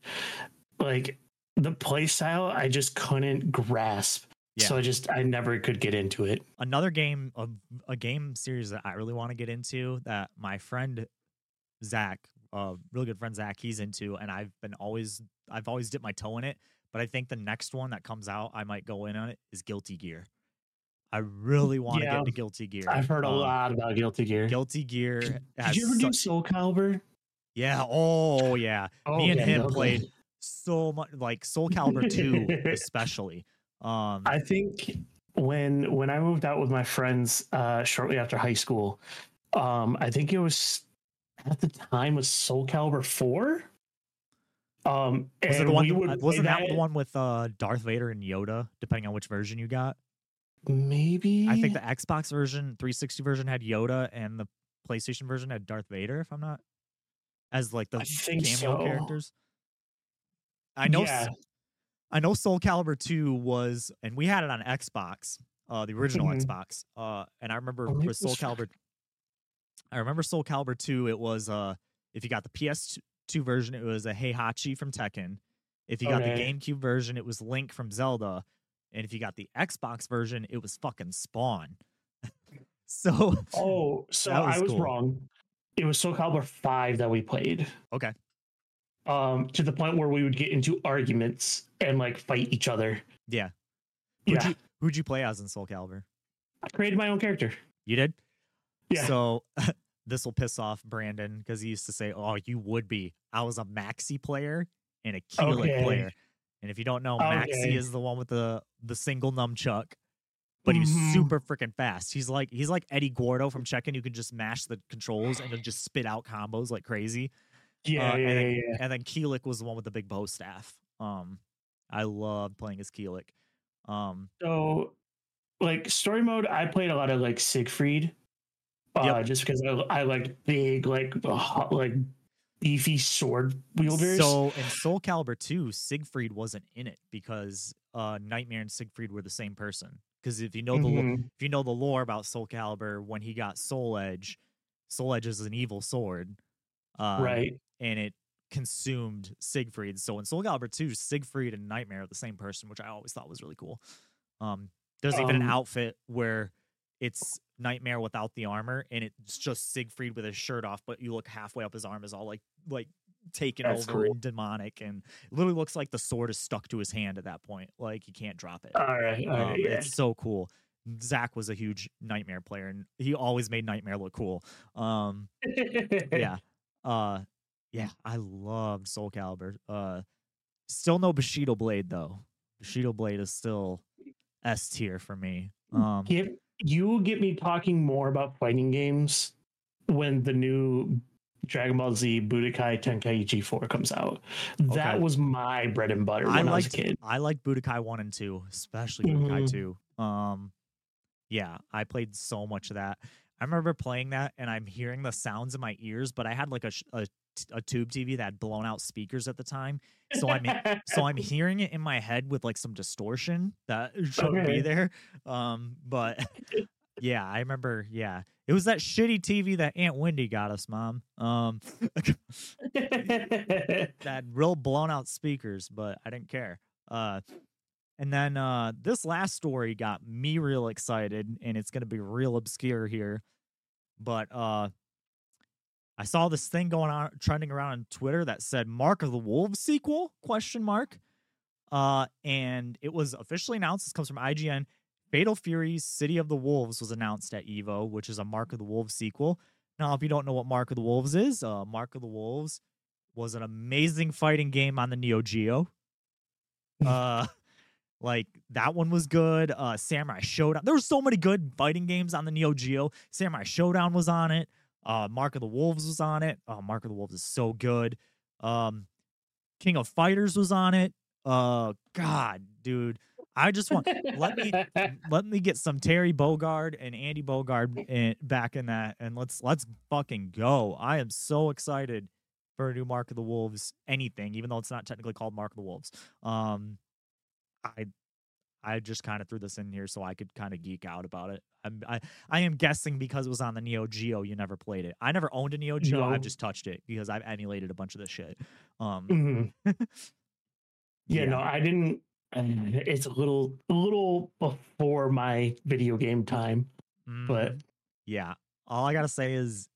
like the play style, I just couldn't grasp. So I just, I never could get into it. another game of a game series that I really want to get into that my friend Zach, uh, really good friend Zach, he's into, and I've been always I've always dipped my toe in it. But I think the next one that comes out, I might go in on it is Guilty Gear. I really want to Yeah. get into Guilty Gear. I've heard a Um, lot about Guilty Gear. Guilty Gear. Did has you ever do Soul Calibur? yeah. Oh yeah. Me and Okay, him okay. played so much, like Soul Calibur two, especially. Um, I think when when I moved out with my friends uh, shortly after high school, um, I think it was at the time was Soul Calibur four. Um, was it one? we Wasn't that the one with uh, Darth Vader and Yoda? Depending on which version you got. Maybe I think the Xbox version, 360 version had Yoda, and the PlayStation version had Darth Vader. If I'm not, as like the cameo so. characters. I know. Yeah. I know. Soul Calibur 2 was, and we had it on Xbox, uh, the original Mhm. Xbox. Uh, and I remember Oh, with Soul Calibur. I remember Soul Calibur 2. It was uh, if you got the PS2 version, it was a Heihachi from Tekken. If you got the GameCube version, it was Link from Zelda. And if you got the Xbox version, it was fucking Spawn. so Oh, so was I was cool. wrong. It was Soul Calibur five that we played. Okay. Um, to the point where we would get into arguments and like fight each other. yeah, who'd Yeah, you who'd you play as in Soul Calibur? I created my own character. You did. Yeah. So this will piss off Brandon because he used to say, "Oh, you would be." I was a Maxi player and a Kilik Okay. player. And if you don't know, Maxi Okay. is the one with the the single nunchuck. But he's was Mhm. super freaking fast. He's like he's like Eddie Gordo from Tekken. You can just mash the controls and just spit out combos like crazy. Yeah, Uh, yeah, and, yeah, then, yeah. and then Kilik was the one with the big bow staff. Um, I love playing as Kilik. Um, So, like story mode, I played a lot of like Siegfried, uh, Yep. just because I, I liked big, like uh, like beefy sword wielders. So in Soul Calibur 2, Siegfried wasn't in it because uh, Nightmare and Siegfried were the same person. Because if you know the lo- Mhm. if you know the lore about Soul Calibur, when he got Soul Edge, Soul Edge is an evil sword, uh, right. And it consumed Siegfried. So in Soul Calibur 2, Siegfried and Nightmare are the same person, which I always thought was really cool. Um, there's even an Um, outfit where it's Nightmare without the armor, and it's just Siegfried with his shirt off, but you look halfway up his arm is all like like taken That's over cool. and demonic, and it literally looks like the sword is stuck to his hand at that point, like he can't drop it. All right. All Um, right. yeah. It's so cool. Zach was a huge Nightmare player, and he always made Nightmare look cool. Um, yeah, uh, yeah, I loved Soul Calibur. Uh, still no Bushido Blade though. Bushido Blade is still S tier for me. Um, Get, you will get me talking more about fighting games when the new Dragon Ball Z Budokai Tenkaichi 4 comes out. That Okay. was my bread and butter I when I, was a kid. I like Budokai one and two, especially Budokai Mhm. two. Um, yeah, I played so much of that. I remember playing that, and I'm hearing the sounds in my ears, but I had like a a, a tube TV that had blown out speakers at the time, so I'm so I'm hearing it in my head with like some distortion that shouldn't Okay. be there. Um, but yeah, I remember. Yeah, it was that shitty TV that Aunt Wendy got us, mom. Um, that real blown out speakers, but I didn't care. Uh, and then uh, this last story got me real excited, and it's gonna be real obscure here, but uh, I saw this thing going on trending around on Twitter that said "Mark of the Wolves" sequel question mark, uh, and it was officially announced. This comes from IGN. Fatal Fury's City of the Wolves was announced at Evo, which is a Mark of the Wolves sequel. Now, if you don't know what Mark of the Wolves is, uh, Mark of the Wolves was an amazing fighting game on the Neo Geo. Uh, like that one was good. Uh, Samurai Shodown. There were so many good fighting games on the Neo Geo. Samurai Shodown was on it. Uh, Mark of the Wolves was on it. Oh, Mark of the Wolves is so good. Um, King of Fighters was on it. Uh, God, dude, I just want let me let me get some Terry Bogard and Andy Bogard in, back in that, and let's let's fucking go. I am so excited for a new Mark of the Wolves anything, even though it's not technically called Mark of the Wolves. Um, I I just kind of threw this in here so I could kind of geek out about it. I'm, I I am guessing because it was on the Neo Geo, you never played it. I never owned a Neo Geo. No. I've just touched it because I've emulated a bunch of this shit. Um, Mhm. yeah, no, I didn't. It's a little, a little before my video game time, but mhm. yeah, all I gotta say is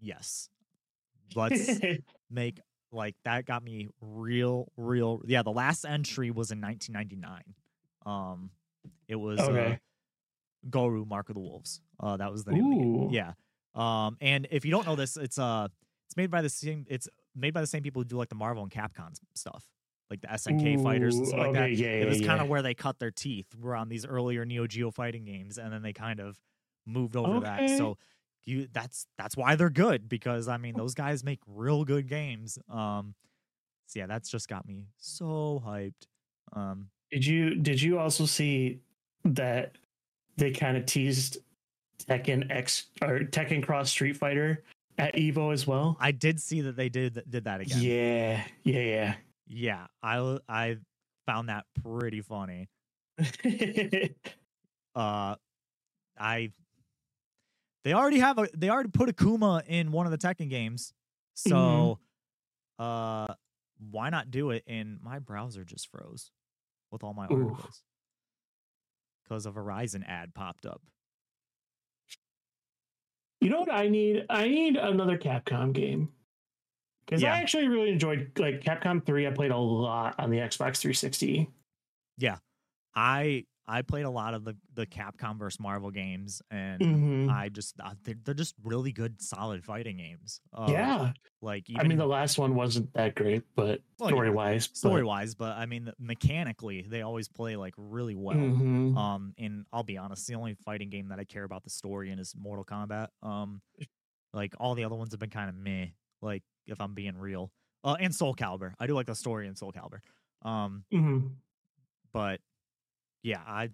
yes. Let's make like that got me real real yeah the last entry was in 1999 um it was uh, Okay. Garou Mark of the Wolves uh that was the name of the game. Yeah um and if you don't know this it's uh it's made by the same it's made by the same people who do like the Marvel and Capcom stuff like the SNK fighters and Ooh, stuff like that Yeah, it yeah, was kind yeah. of where they cut their teeth were on these earlier Neo Geo fighting games and then they kind of moved over to that so you that's that's why they're good because I mean those guys make real good games. Um so yeah, that's just got me so hyped. Um Did you did you also see that they kind of teased Tekken X or Tekken Cross Street Fighter at Evo as well? I did see that they did did that again. Yeah, yeah, Yeah, I I found that pretty funny. Uh I they already have a they already put Akuma in one of the Tekken games. So uh why not do it? And my browser just froze with all my Ooh. articles. Because a Verizon ad popped up. you know what I need? I need another Capcom game. Because Yeah. I actually really enjoyed like Capcom 3. I played a lot on the Xbox 360. Yeah, I I played a lot of the the Capcom versus Marvel games, and Mhm. I just uh, they're, they're just really good, solid fighting games. Uh, yeah. like even I mean, the last one wasn't that great, but Well, yeah, story wise. story wise, but I mean mechanically they always play like really well. Mm-hmm. Um, and I'll be honest, the only fighting game that I care about the story in is Mortal Kombat. Um, like all the other ones have been kind of meh. Like if I'm being real, uh, and Soul Calibur, I do like the story in Soul Calibur. Um, hmm but yeah, I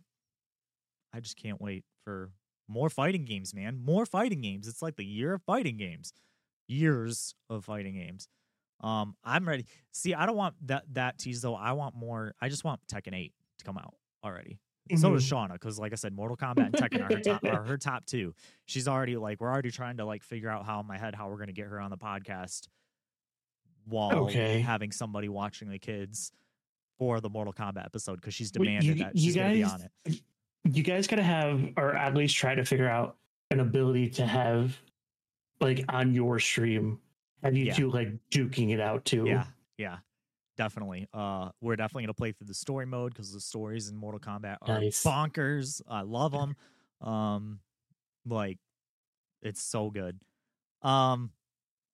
I just can't wait for more fighting games, man. More fighting games. It's like the year of fighting games. Years of fighting games. Um, I'm ready. See, I don't want that that tease though. I want more. I just want Tekken 8 to come out already. So does Mhm. Shauna, because like I said, Mortal Kombat and Tekken are her top are her top two. She's already like we're already trying to like figure out how in my head how we're gonna get her on the podcast while Okay. having somebody watching the kids for the Mortal Kombat episode because she's Well, demanded you- that she's gonna be on it. you guys gotta have or at least try to figure out an ability to have like on your stream have you Yeah. two like duking it out too Yeah, yeah, definitely. Uh, we're definitely gonna play through the story mode because the stories in Mortal Kombat are Nice. bonkers. I love them. Um, like it's so good. Um,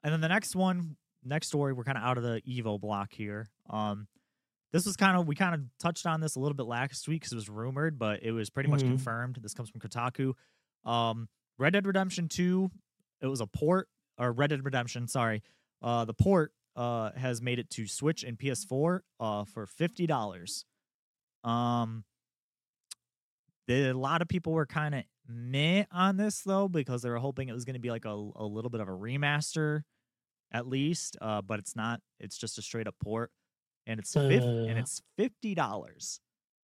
and then the next one, next story, we're kind of out of the Evo block here. Um, this was kind of we kind of touched on this a little bit last week because it was rumored, but it was pretty much Mhm. confirmed. This comes from Kotaku. Um, Red Dead Redemption Two, it was a port or Red Dead Redemption. Sorry, uh, the port uh has made it to Switch and PS4 uh for fifty dollars. Um, the, a lot of people were kind of meh on this though because they were hoping it was going to be like a, a little bit of a remaster at least uh but it's not it's just a straight up port and it's fif- and Uh. it's fifty dollars.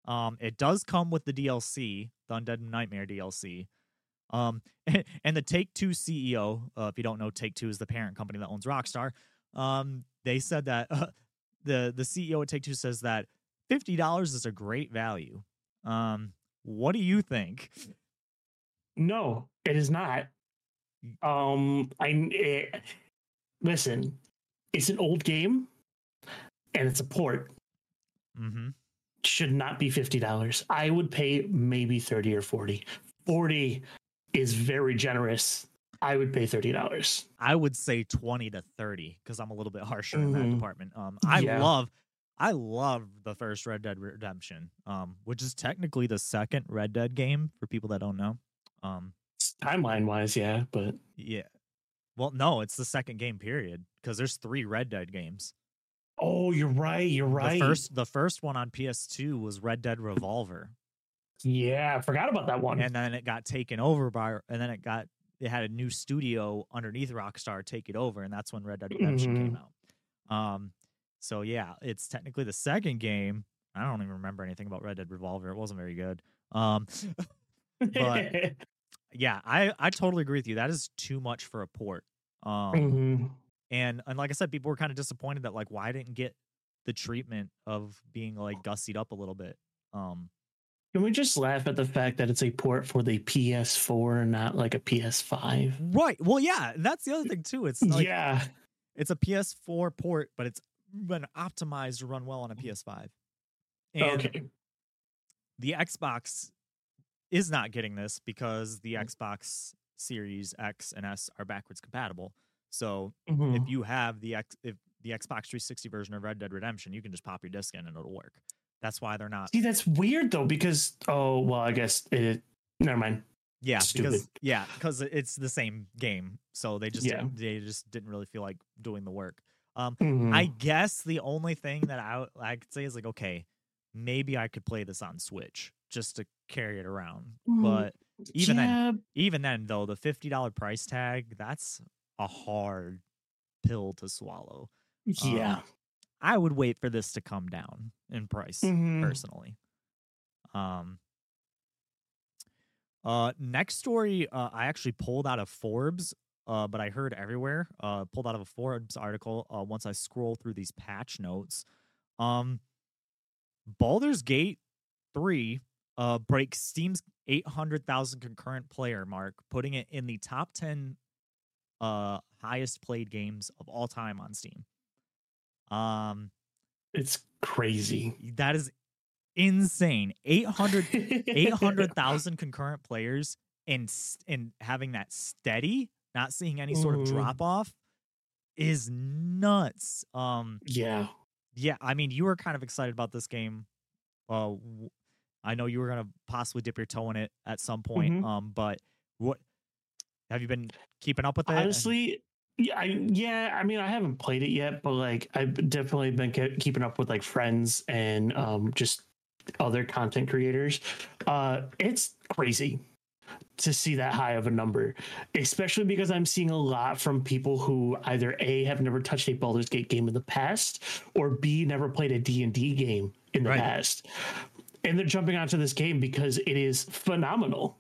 Um it does come with the dlc the undead nightmare dlc um and the take two ceo uh, if you don't know take two is the parent company that owns rockstar um they said that uh, the the ceo at take two says that fifty dollars is a great value. Um what do you think? No it is not. Um i eh, listen it's an old game and it's a port mm-hmm should not be $50 i would pay maybe 30 or 40 40 is very generous i would pay $30 I would say 20 to 30 because I'm a little bit harsher in that Mhm. department. Um, I Yeah. love, I love the first Red Dead Redemption, um, which is technically the second Red Dead game for people that don't know. Um, timeline wise yeah but yeah. Well, no, it's the second game period because there's three Red Dead games. Oh, you're right. You're right. The first, the first one on PS2 was Red Dead Revolver, yeah, I forgot about that one. and then it got taken over by, and then it got, it had a new studio underneath Rockstar take it over, and that's when Red Dead Redemption came out. Um, so yeah, it's technically the second game. I don't even remember anything about Red Dead Revolver. It wasn't very good. Um, but- yeah, I I totally agree with you. That is too much for a port. Um, Mhm. And and like I said, people were kind of disappointed that like why I didn't get the treatment of being like gussied up a little bit. Um, Can we just laugh at the fact that it's a port for the PS4 and not like a PS5? right. Well, yeah, that's the other thing too. It's like yeah. it's a PS4 port, but it's been optimized to run well on a PS5. And okay. the Xbox is not getting this because the Mm. Xbox Series X and S are backwards compatible. So Mhm. if you have the X, if the Xbox 360 version of Red Dead Redemption, you can just pop your disc in and it'll work. That's why they're not. See, that's weird though, because oh well, I guess it. Never mind. Yeah, because yeah, because it's the same game. So they just Yeah. didn't, they just didn't really feel like doing the work. Um, Mhm. I guess the only thing that I I could say is like, okay, maybe I could play this on Switch just to carry it around. Mm, But even then, even then though, the fifty dollar price tag that's a hard pill to swallow. yeah. I would wait for this to come down in price Mhm. personally. Um. Uh, next story, uh, I actually pulled out of Forbes, uh, but I heard everywhere. Uh, pulled out of a Forbes article. Uh, once I scroll through these patch notes, um, Baldur's Gate three, uh, breaks Steam's eight hundred thousand concurrent player mark, putting it in the top ten, uh, highest played games of all time on Steam. Um, It's crazy. that is insane. 800 800,000 concurrent players and and having that steady, not seeing any sort of Mhm. drop off is nuts. Um yeah. yeah, I mean you were kind of excited about this game. Uh I know you were going to possibly dip your toe in it at some point. Mhm. Um but what have you been keeping up with it? And- Honestly, yeah, I, yeah. I mean, I haven't played it yet, but like, I've definitely been ke- keeping up with like friends and um just other content creators. Uh, it's crazy to see that high of a number, especially because I'm seeing a lot from people who either A have never touched a Baldur's Gate game in the past or B never played a D&D game in the Right. past. And they're jumping onto this game because it is phenomenal.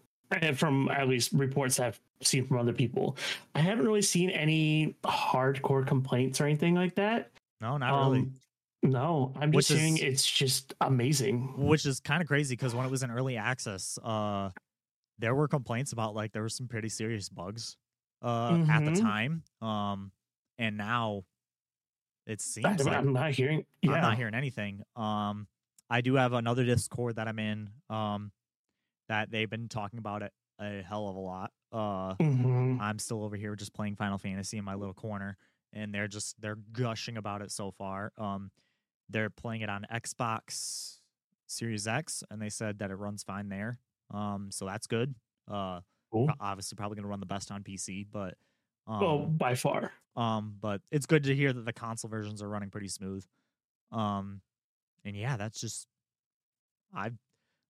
From at least reports I've seen from other people. I haven't really seen any hardcore complaints or anything like that. No, not really. Um, No, I'm Which just saying is- it's just amazing. Which is kind of crazy because when it was in early access, uh, there were complaints about like there were some pretty serious bugs uh, at the Mhm. time. Um, and now it seems I'm, like I'm not hearing. Yeah. I'm not hearing anything. Um, I do have another Discord that I'm in. Um, that they've been talking about it a hell of a lot. Uh, Mhm. I'm still over here just playing Final Fantasy in my little corner, and they're just they're gushing about it so far. Um, they're playing it on Xbox Series X, and they said that it runs fine there. Um, so that's good. Uh, Cool. obviously probably gonna run the best on PC, but um, Oh, by far. um, but it's good to hear that the console versions are running pretty smooth. Um, and yeah, that's just I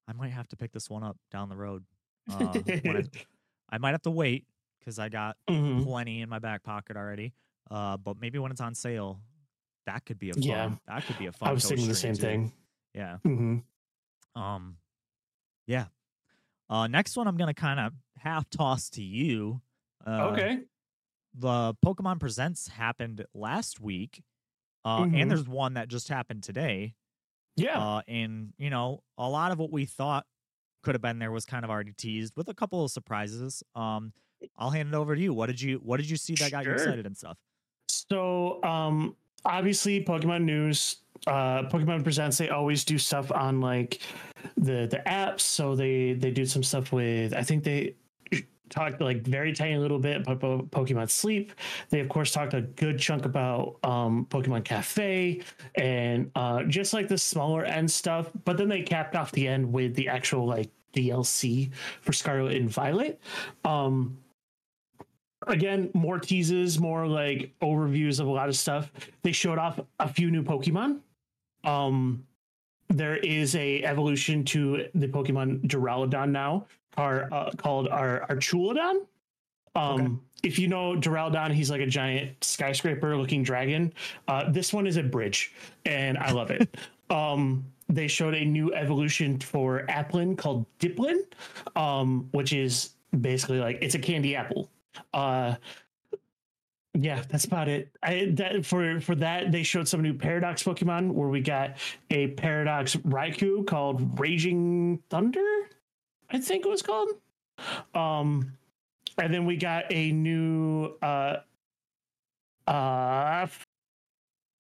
I might have to pick this one up down the road. Uh, I, I might have to wait because I got Mhm. plenty in my back pocket already. Uh, but maybe when it's on sale, that could be a fun. Yeah. That could be a fun. I was thinking the same too. thing. Yeah. hmm Um. Yeah. Uh, next one I'm gonna kind of half toss to you. Uh, okay. the Pokemon Presents happened last week, uh, Mhm. and there's one that just happened today. Yeah. Uh, and you know, a lot of what we thought could have been there was kind of already teased with a couple of surprises. Um, I'll hand it over to you. What did you What did you see that got you excited and stuff? So, um, obviously, Pokemon News, uh, Pokemon Presents, they always do stuff on like the the apps. So they they do some stuff with. I think they talked like very tiny little bit about Pokemon Sleep. They of course talked a good chunk about um, Pokemon Cafe and uh, just like the smaller end stuff. But then they capped off the end with the actual like DLC for Scarlet and Violet. Um, again, more teases, more like overviews of a lot of stuff. They showed off a few new Pokemon. Um, there is a evolution to the Pokemon Duraludon now, are uh, called our Archaludon. Um, Okay. if you know Duraludon, he's like a giant skyscraper-looking dragon. Uh, this one is a bridge, and I love it. um, they showed a new evolution for Applin called Dipplin, um, which is basically like it's a candy apple. Uh, yeah, that's about it. I that for for that they showed some new Paradox Pokemon where we got a Paradox Raikou called Raging Thunder, I think it was called. Um, and then we got a new uh uh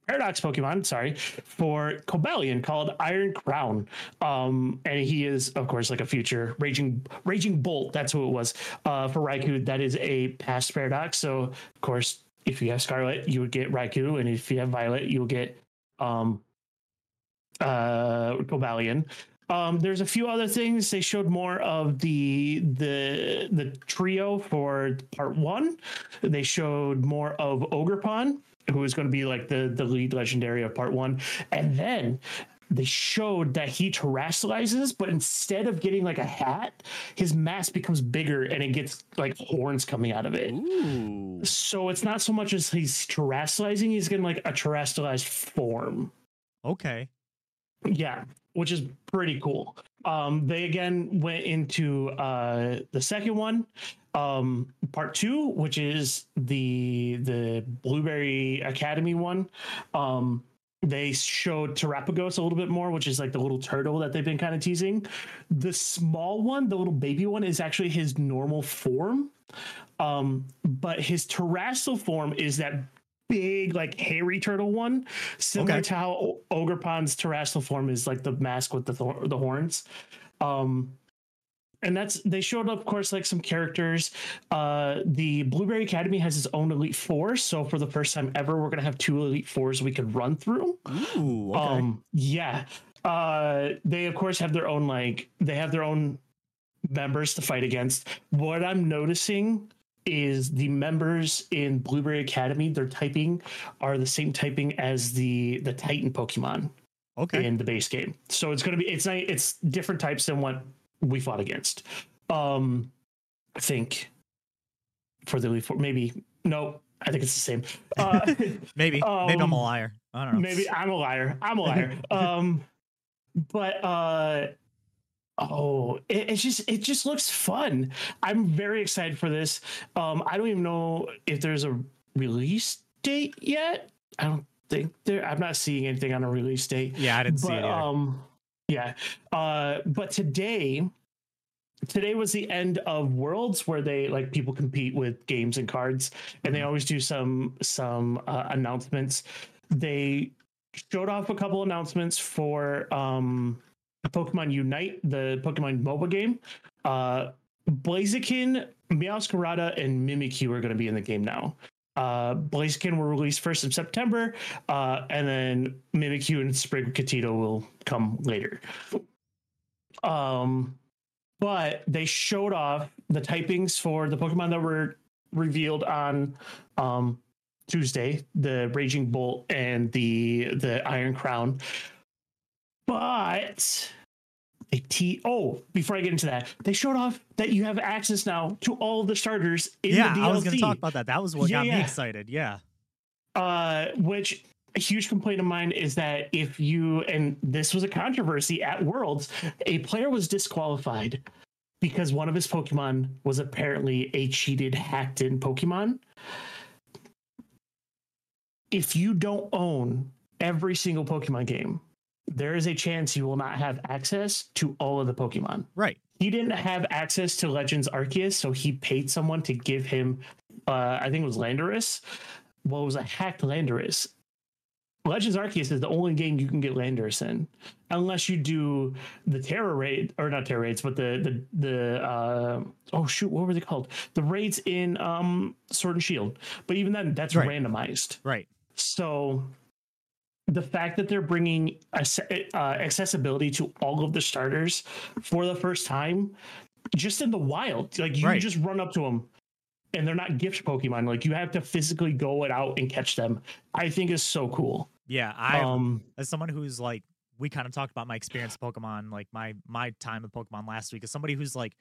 Paradox Pokemon, sorry, for Cobalion called Iron Crown. Um, and he is, of course, like a future Raging Raging Bolt. That's who it was. Uh, for Raikou, that is a past Paradox. So, of course, if you have Scarlet, you would get Raikou, and if you have Violet, you'll get um, uh, Cobalion. Um, there's a few other things. They showed more of the the the trio for part one. They showed more of Ogerpon, who is going to be like the the lead legendary of part one, and then they showed that he terrestrializes, but instead of getting like a hat, his mask becomes bigger and it gets like horns coming out of it. Ooh. So it's not so much as he's terrestrializing; he's getting like a terrestrialized form. Okay. Yeah, which is pretty cool. Um, they again went into uh, the second one, um, part two, which is the the Blueberry Academy one. Um, they showed Terapagos a little bit more, which is like the little turtle that they've been kind of teasing. The small one, the little baby one, is actually his normal form. Um, but his terrestrial form is that big, like hairy turtle one, similar Okay. to how O- Ogerpon's terrestrial form is like the mask with the thor- the horns. Um, and that's they showed up, of course like some characters uh the blueberry academy has its own elite four so for the first time ever we're gonna have two elite fours we could run through Ooh. Okay. um yeah uh they of course have their own like they have their own members to fight against what i'm noticing is the members in blueberry academy their typing are the same typing as the the titan pokemon Okay. in the base game. So it's going to be it's not it's different types than what we fought against. Um, I think for the Four, maybe no, I think it's the same. Uh, maybe. maybe I'm um, a liar. I don't know. maybe I'm a liar. I'm a liar. um, but uh, oh, it, it's just it just looks fun. I'm very excited for this. Um, I don't even know if there's a release date yet. I don't think there. I'm not seeing anything on a release date. Yeah, I didn't see it either. um, yeah. Uh, but today. Today was the end of Worlds, where they like people compete with games and cards, and they Mhm. always do some some uh, announcements. They showed off a couple announcements for um Pokemon Unite, the Pokemon mobile game. Uh Blaziken, Meowscarada, and Mimikyu are going to be in the game now. Uh Blaziken will release first in September, uh, and then Mimikyu and Sprigatito will come later. Um but they showed off the typings for the Pokemon that were revealed on um Tuesday, the Raging Bolt and the the Iron Crown. But they te- oh, before I get into that, they showed off that you have access now to all the starters in yeah, the DLC. I was going to talk about that. That was what Yeah, got yeah. me excited. Yeah. uh, which a huge complaint of mine is that if you and this was a controversy at Worlds, a player was disqualified because one of his Pokemon was apparently a cheated, hacked in Pokemon. If you don't own every single Pokemon game, there is a chance you will not have access to all of the Pokemon Right. he didn't have access to Legends Arceus, so he paid someone to give him, uh, I think it was Landorus. Well, it was a hacked Landorus. Legends Arceus is the only game you can get Landorus in, unless you do the Tera raid or not Tera raids, but the the the uh, oh shoot, what were they called? The raids in um, Sword and Shield. But even then, that's Right. randomized. Right. So the fact that they're bringing uh, accessibility to all of the starters for the first time, just in the wild, like you Right. just run up to them and they're not gift Pokemon. Like you have to physically go it out and catch them. I think is so cool. Yeah. I, um, as someone who's like, we kind of talked about my experience with Pokemon, like my my time with Pokemon last week, as somebody who's like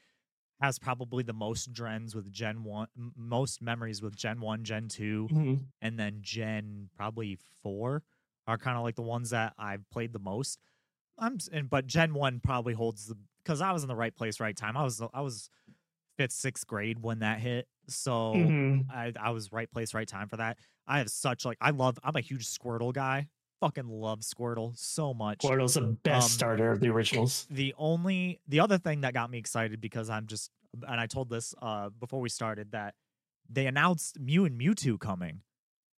has probably the most drens with Gen One, most memories with Gen One, Gen Two, mhm. and then Gen probably four are kind of like the ones that I've played the most. I'm and but Gen One probably holds the because I was in the right place, right time. I was I was fifth, sixth grade when that hit, so Mhm. I I was right place, right time for that. I have such like I love. I'm a huge Squirtle guy. Fucking love Squirtle so much. Squirtle's the best Um, starter of the originals. The only the other thing that got me excited because I'm just and I told this uh before we started that they announced Mew and Mewtwo coming.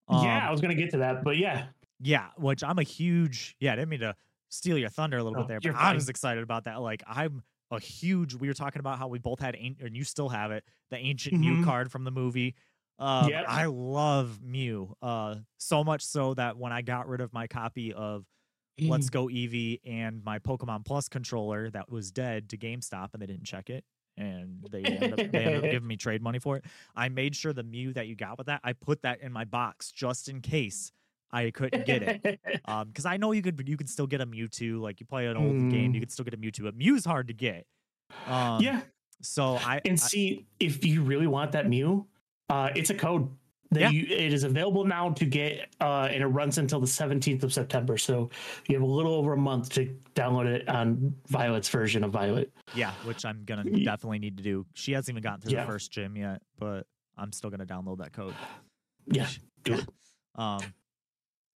yeah, I Um, was gonna get to that, but yeah, yeah, which I'm a huge yeah. I didn't mean to steal your thunder a little Oh, bit there, but I was excited about that. Like I'm a huge. We were talking about how we both had, and you still have it, the ancient Mew Mhm. card from the movie. Um, Yep. I love Mew uh, so much so that when I got rid of my copy of Let's Go Eevee and my Pokemon Plus controller that was dead to GameStop, and they didn't check it, and they ended up, they ended up giving me trade money for it. I made sure the Mew that you got with that, I put that in my box just in case I couldn't get it. Um, because I know you could you could still get a Mewtwo, like you play an old game, you Mm. could still get a Mewtwo, but Mew's hard to get. Um, yeah, So I, and I- see if you really want that Mew, uh, it's a code that Yeah. you it is available now to get, uh, and it runs until the seventeenth of September. So you have a little over a month to download it on Violet's version of Violet. yeah, which I'm gonna definitely need to do. She hasn't even gotten through Yeah. the first gym yet, but I'm still gonna download that code. Yeah, do Yeah. it. Um,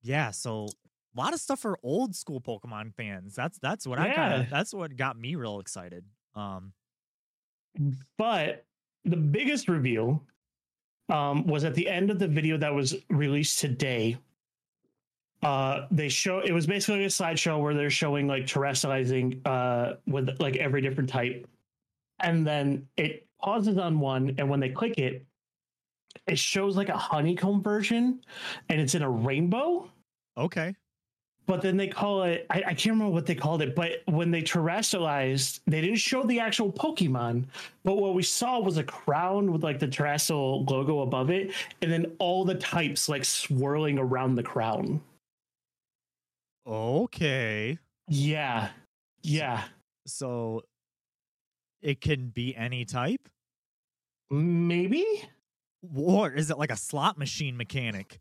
yeah. So a lot of stuff for old school Pokemon fans. That's that's what I kind of that's what got me real excited. Um, But the biggest reveal um, was at the end of the video that was released today. Uh, they show it was basically a slideshow where they're showing like terrestrializing uh, with like every different type, and then it pauses on one, and when they click it, it shows like a honeycomb version, and it's in a rainbow okay. but then they call it I, I can't remember what they called it but when they terrestrialized they didn't show the actual pokemon but what we saw was a crown with like the terrestrial logo above it and then all the types like swirling around the crown Okay. Yeah. Yeah. So it can be any type? Maybe? Or is it like a slot machine mechanic?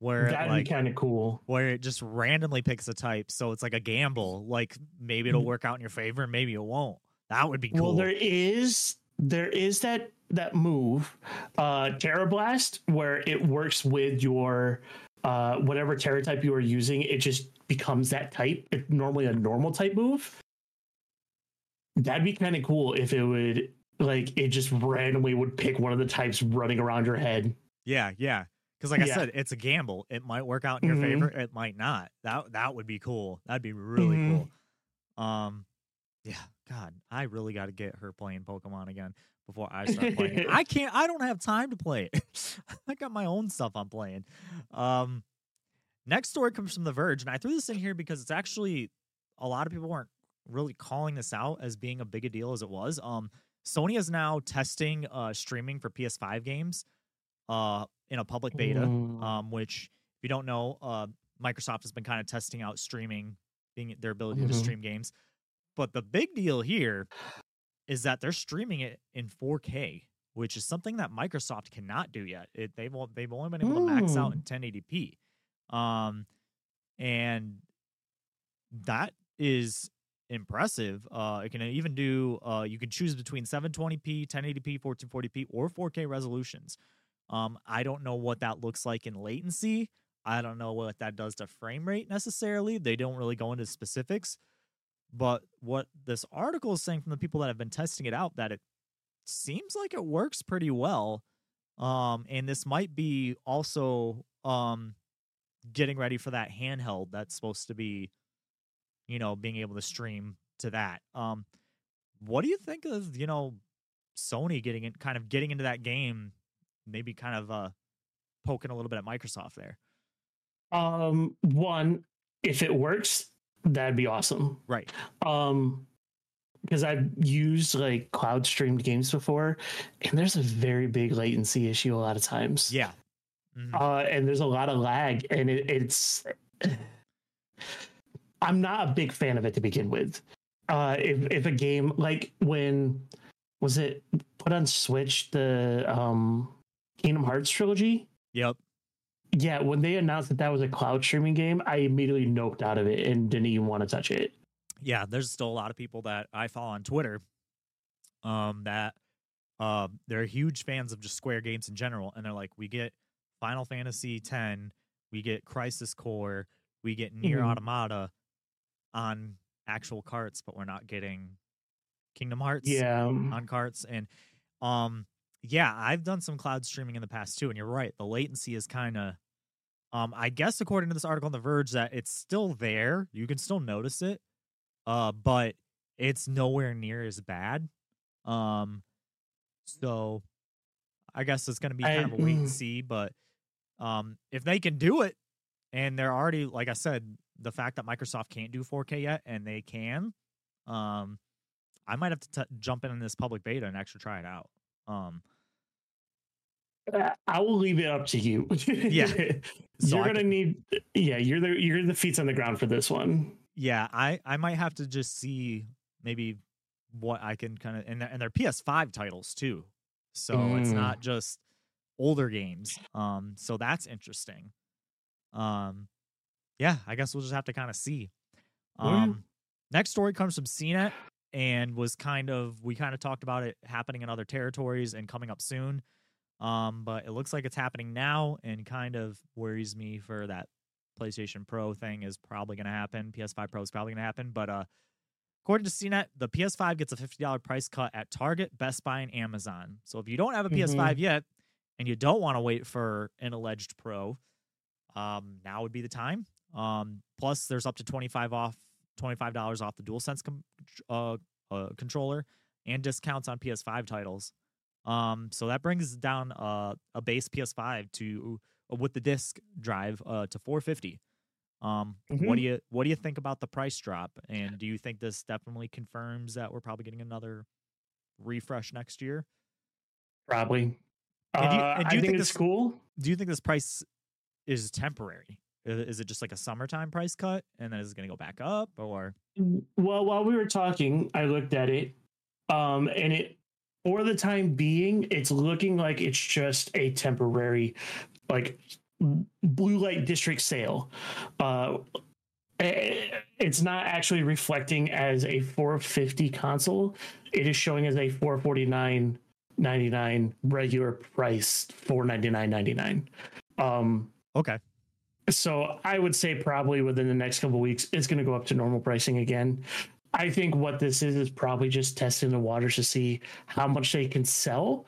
Where That'd like be kind of cool. where it just randomly picks a type. So it's like a gamble. Like maybe it'll Mm. work out in your favor and maybe it won't. That would be cool. Well, there is there is that that move, uh Tera Blast, where it works with your uh whatever Tera type you are using, it just becomes that type. It's normally a normal type move. That'd be kind of cool if it would like it just randomly would pick one of the types running around your head. yeah, yeah. Because like I said, it's a gamble. It might work out in your Mhm. favor. It might not. That that would be cool. That'd be really Mhm. cool. Um, yeah. God, I really got to get her playing Pokemon again before I start playing. I can't. I don't have time to play it. I got my own stuff I'm playing. Um, next story comes from The Verge, and I threw this in here because it's actually a lot of people weren't really calling this out as being a big a deal as it was. Um, Sony is now testing uh streaming for PS5 games, uh, in a public beta. Mm. Um, which if you don't know, uh, Microsoft has been kind of testing out streaming, being their ability to Mhm. stream games. But the big deal here is that they're streaming it in 4K, which is something that Microsoft cannot do yet. It, they've they've only been able to max out in 1080p, um, and that is impressive. Uh, it can even do. Uh, you can choose between 720p, 1080p, 1440p, or 4K resolutions. Um, I don't know what that looks like in latency. I don't know what that does to frame rate necessarily. They don't really go into specifics. But what this article is saying from the people that have been testing it out that it seems like it works pretty well. Um, and this might be also um getting ready for that handheld that's supposed to be, you know, being able to stream to that. Um, what do you think of, you know, Sony getting in kind of getting into that game, maybe kind of uh poking a little bit at Microsoft there. Um, one, if it works, that'd be awesome. Right. Um, because I've used like cloud streamed games before, and there's a very big latency issue a lot of times. Yeah. Mhm. Uh, and there's a lot of lag, and it, it's. I'm not a big fan of it to begin with. Uh, if if a game like when was it put on Switch the um Kingdom Hearts trilogy? Yep. Yeah, when they announced that that was a cloud streaming game, I immediately noped out of it and didn't even want to touch it. yeah, there's still a lot of people that I follow on Twitter um that uh they're huge fans of just Square games in general and they're like we get Final Fantasy 10, we get Crisis Core, we get NieR Mhm. Automata on actual carts, but we're not getting Kingdom Hearts Yeah. on carts and um yeah, I've done some cloud streaming in the past too and you're right, the latency is kind of um I guess according to this article on The Verge that it's still there. You can still notice it. Uh but it's nowhere near as bad. Um so I guess it's going to be kind I- of a wait and mm. see, but um if they can do it and they're already like I said, the fact that Microsoft can't do 4K yet and they can um I might have to t- jump in on this public beta and actually try it out. Um Uh, I will leave it up to you. Yeah. So you're I gonna can- need yeah, you're the you're the feet on the ground for this one. yeah, I I might have to just see maybe what I can kind of and they're, and they're PS5 titles too, so it's Mm. not just older games. Um, so that's interesting. Um, yeah, I guess we'll just have to kind of see. Yeah. Um, next story comes from CNET and was kind of we kind of talked about it happening in other territories and coming up soon. Um, but it looks like it's happening now and kind of worries me for that PlayStation Pro thing is probably going to happen. PS5 Pro is probably going to happen, but uh, according to CNET, the PS5 gets a fifty dollar price cut at Target, Best Buy, and Amazon. So if you don't have a PS5 yet and you don't want to wait for an alleged Pro, um, now would be the time. Um, plus there's up to twenty five off, twenty five dollars off the DualSense com- uh, uh, controller and discounts on PS5 titles. Um, so that brings down uh, a base PS5 to uh, with the disc drive uh, to 450. Um, what Mhm. do you what do you think about the price drop? And do you think this definitely confirms that we're probably getting another refresh next year? Probably. And do you- Uh, and do you think, think this- cool. Do you think this price is temporary? Is it just like a summertime price cut, and then is it going to go back up, or Well, while we were talking, I looked at it, um, and it for the time being, it's looking like it's just a temporary, like blue light district sale. Uh, eh, it's not actually reflecting as a 450 console. It is showing as a 449.99 regular price, 499.99. Um, okay? So I would say probably within the next couple of weeks, it's going to go up to normal pricing again. I think what this is is probably just testing the waters to see how much they can sell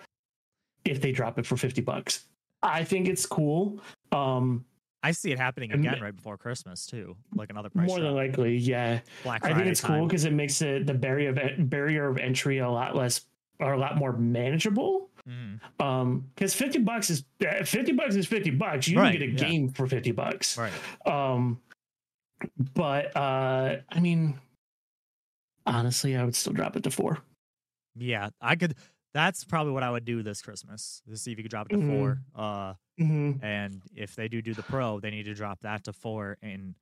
if they drop it for 50 bucks. I think it's cool. Um, I see it happening again right before Christmas too, like another price more than likely, yeah. Black I think it's cool because it makes it the barrier of barrier of entry a lot less or a lot more manageable. Mhm. Um, because 50 bucks is uh, 50 bucks is 50 bucks. You Right, can get a yeah. game for 50 bucks. Right. Um, but uh, I mean, honestly, I would still drop it to four. Yeah, I could. That's probably what I would do this Christmas to see if you could drop it to Mhm. four. Uh, Mm-hmm. and if they do do the pro, they need to drop that to four, and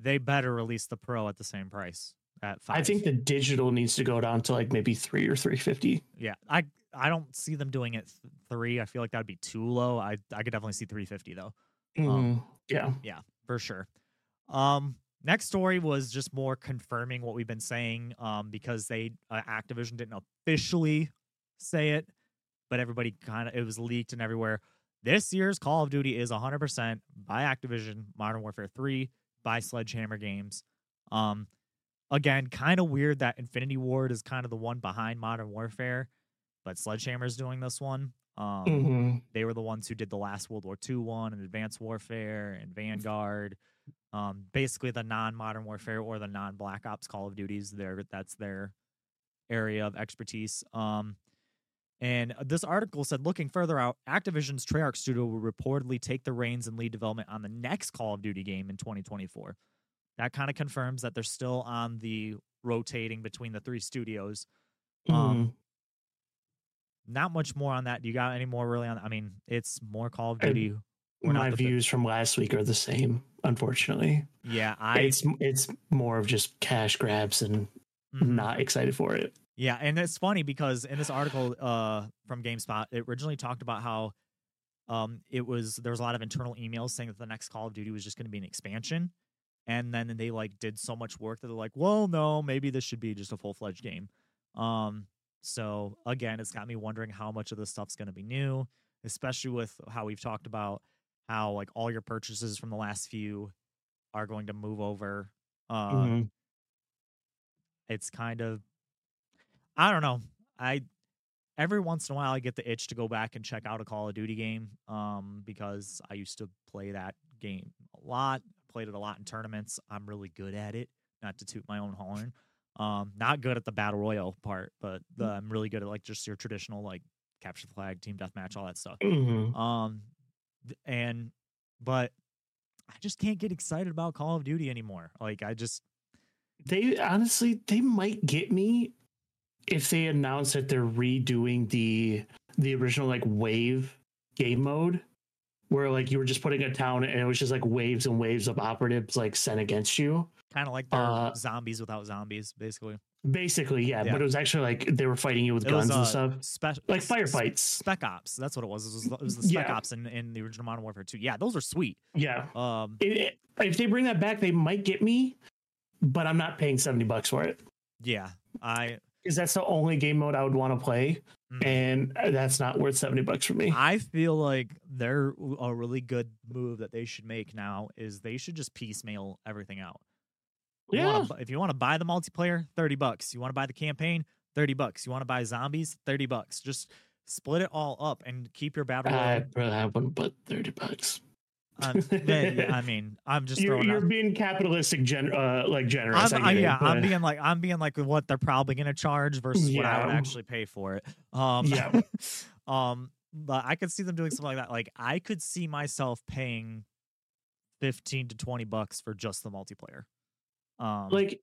they better release the pro at the same price at five. I think the digital needs to go down to like maybe three or three fifty. Yeah, I I don't see them doing it th- three. I feel like that'd be too low. I I could definitely see three fifty though. Um, yeah. for sure. Um, next story was just more confirming what we've been saying. Um, because they uh, Activision didn't officially say it, but everybody kind of it was leaked and everywhere. This year's Call of Duty is 100% by Activision, Modern Warfare 3 by Sledgehammer Games. Um, again, kind of weird that Infinity Ward is kind of the one behind Modern Warfare, but Sledgehammer's doing this one. Um, hmm they were the ones who did the last World War II one and Advanced Warfare and Vanguard. Um, basically the non-modern warfare or the non-Black Ops Call of Duties. Their that's their area of expertise. Um, and this article said, looking further out, Activision's Treyarch studio will reportedly take the reins and lead development on the next Call of Duty game in 2024. That kind of confirms that they're still on the rotating between the three studios. Mm-hmm. Um, Not much more on that. Do you got any more really on? I mean, it's more Call of Duty. We're not My views from last week are the same. Unfortunately, Yeah, I it's it's more of just cash grabs and mhm. not excited for it. Yeah, and it's funny because in this article uh, from GameSpot, it originally talked about how um, it was there was a lot of internal emails saying that the next Call of Duty was just going to be an expansion, and then they like did so much work that they're like, well, no, maybe this should be just a full fledged game. Um, so again, it's got me wondering how much of this stuff's going to be new, especially with how we've talked about how like all your purchases from the last few are going to move over. Uh, Mhm. it's kind of I don't know. I every once in a while I get the itch to go back and check out a Call of Duty game um because I used to play that game a lot. Played it a lot in tournaments. I'm really good at it. Not to toot my own horn. Um not good at the battle royale part, but the, I'm really good at like just your traditional like capture the flag, team deathmatch, all that stuff. Mhm. Um and but I just can't get excited about Call of Duty anymore. Like I just They honestly, they might get me if they announce that they're redoing the the original like wave game mode, where like you were just putting a town and it was just like waves and waves of operatives like sent against you. kind of like Uh, zombies without zombies, basically. Basically, yeah, Yeah. but it was actually like they were fighting you with It guns was, and uh, stuff, Spec- like firefights. Spec Ops. That's what it was. It was, it was the Spec Yeah. Ops in, in the original Modern Warfare 2. Yeah, those are sweet. Yeah, Um, it- if they bring that back, they might get me, but I'm not paying seventy bucks for it yeah, I because that's the only game mode I would want to play, Mhm. and that's not worth seventy bucks for me. I feel like they're a really good move that they should make now is they should just piecemeal everything out. You Yeah. wanna if you want to buy the multiplayer, 30 bucks. You want to buy the campaign, 30 bucks. You want to buy zombies, 30 bucks. Just split it all up and keep your battle I, bro, I wouldn't put thirty bucks. Um, I mean, I'm just You're, throwing you're out being capitalistic, gen, uh, like generous. I'm, I it, yeah, I'm being like I'm being like what they're probably gonna charge versus what I would actually pay for it. Um, Yeah. um, but I could see them doing something like that. Like I could see myself paying fifteen to twenty bucks for just the multiplayer. Um, like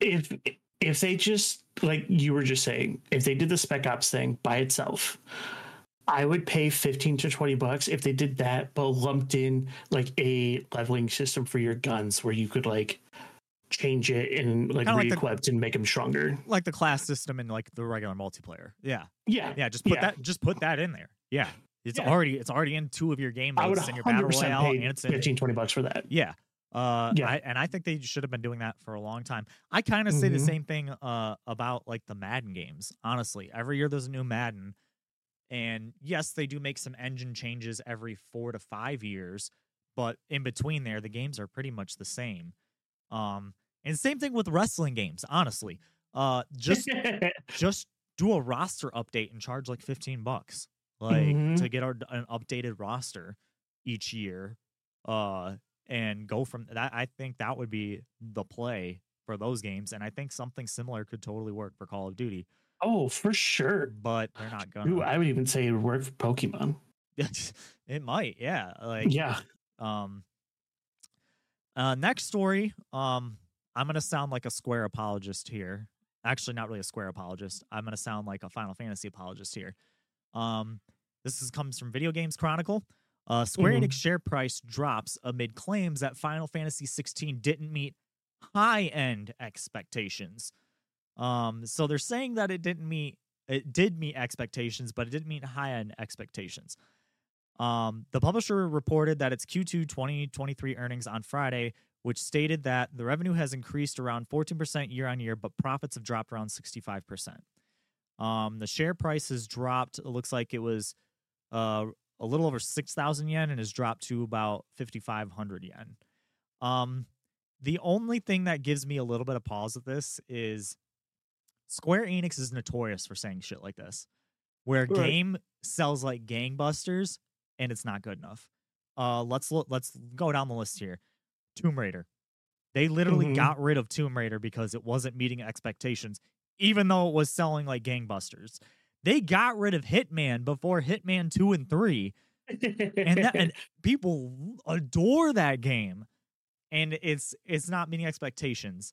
if if they just like you were just saying, if they did the Spec Ops thing by itself, I would pay 15 to 20 bucks if they did that, but lumped in like a leveling system for your guns where you could like change it and like Kinda like the- and make them stronger. Like the class system in like the regular multiplayer. Yeah. Yeah. Yeah. Just put Yeah. that just put that in there. Yeah. It's Yeah. already it's already in two of your game I would modes in your battle 100% royale and it's in 15, 20 bucks for that. Yeah. Uh, Yeah. I, and I think they should have been doing that for a long time. I kind of say the Mhm. same thing uh, about like the Madden games. Honestly, every year there's a new Madden, and yes, they do make some engine changes every four to five years, but in between there, the games are pretty much the same. Um, and same thing with wrestling games. Honestly, uh, just just do a roster update and charge like 15 bucks like Mhm. to get our, an updated roster each year uh and go from that i think that would be the play for those games and i think something similar could totally work for call of duty oh, for sure. but they're not gonna Ooh, I would even say it would work for Pokemon. it might yeah like Yeah. Um. Uh, next story. Um, I'm gonna sound like a Square apologist here. Actually, not really a Square apologist. I'm gonna sound like a Final Fantasy apologist here. Um, this is comes from Video Games Chronicle. Uh, Square Mhm. Enix share price drops amid claims that Final Fantasy 16 didn't meet high-end expectations. Um, so they're saying that it didn't meet it did meet expectations, but it didn't meet high-end expectations. Um, the publisher reported that its Q2 2023 earnings on Friday, which stated that the revenue has increased around 14% year on year, but profits have dropped around 65%. Um, the share price has dropped. It looks like it was uh, a little over 6,000 yen and has dropped to about 5,500 yen. Um, the only thing that gives me a little bit of pause with this is Square Enix is notorious for saying shit like this, where Right. game sells like gangbusters and it's not good enough. Uh, let's look. Let's go down the list here. Tomb Raider. They literally Mhm. got rid of Tomb Raider because it wasn't meeting expectations, even though it was selling like gangbusters. They got rid of Hitman before Hitman two and three, and that and people adore that game, and it's it's not meeting expectations,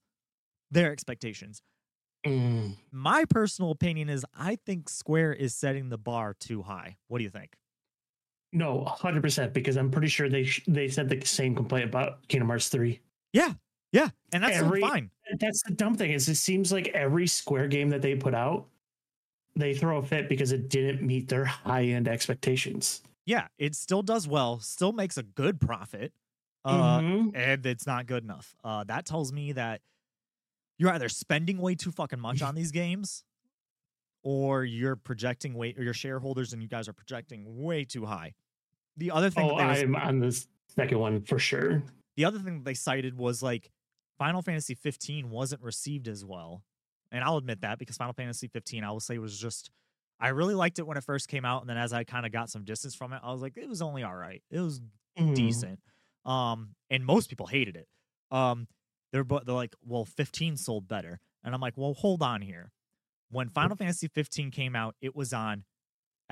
their expectations. Mm. My personal opinion is I think Square is setting the bar too high. What do you think? No, hundred percent. Because I'm pretty sure they sh- they said the same complaint about Kingdom Hearts three. Yeah, yeah, and that's Every- fine. That's the dumb thing is it seems like every Square game that they put out, they throw a fit because it didn't meet their high end expectations. Yeah, it still does well, still makes a good profit, uh, Mhm. and it's not good enough. Uh, that tells me that you're either spending way too fucking much on these games, or you're projecting way, or your shareholders and you guys are projecting way too high. The other thing, Oh, that they was- I'm on the second one for sure. the other thing that they cited was like Final Fantasy 15 wasn't received as well. And I'll admit that because Final Fantasy 15, I will say, was just, I really liked it when it first came out. And then as I kind of got some distance from it, I was like, it was only all right. It was Mhm. decent. Um, and most people hated it. Um, they're, but they're like, well, 15 sold better. And I'm like, well, hold on here. When Final Fantasy 15 came out, it was on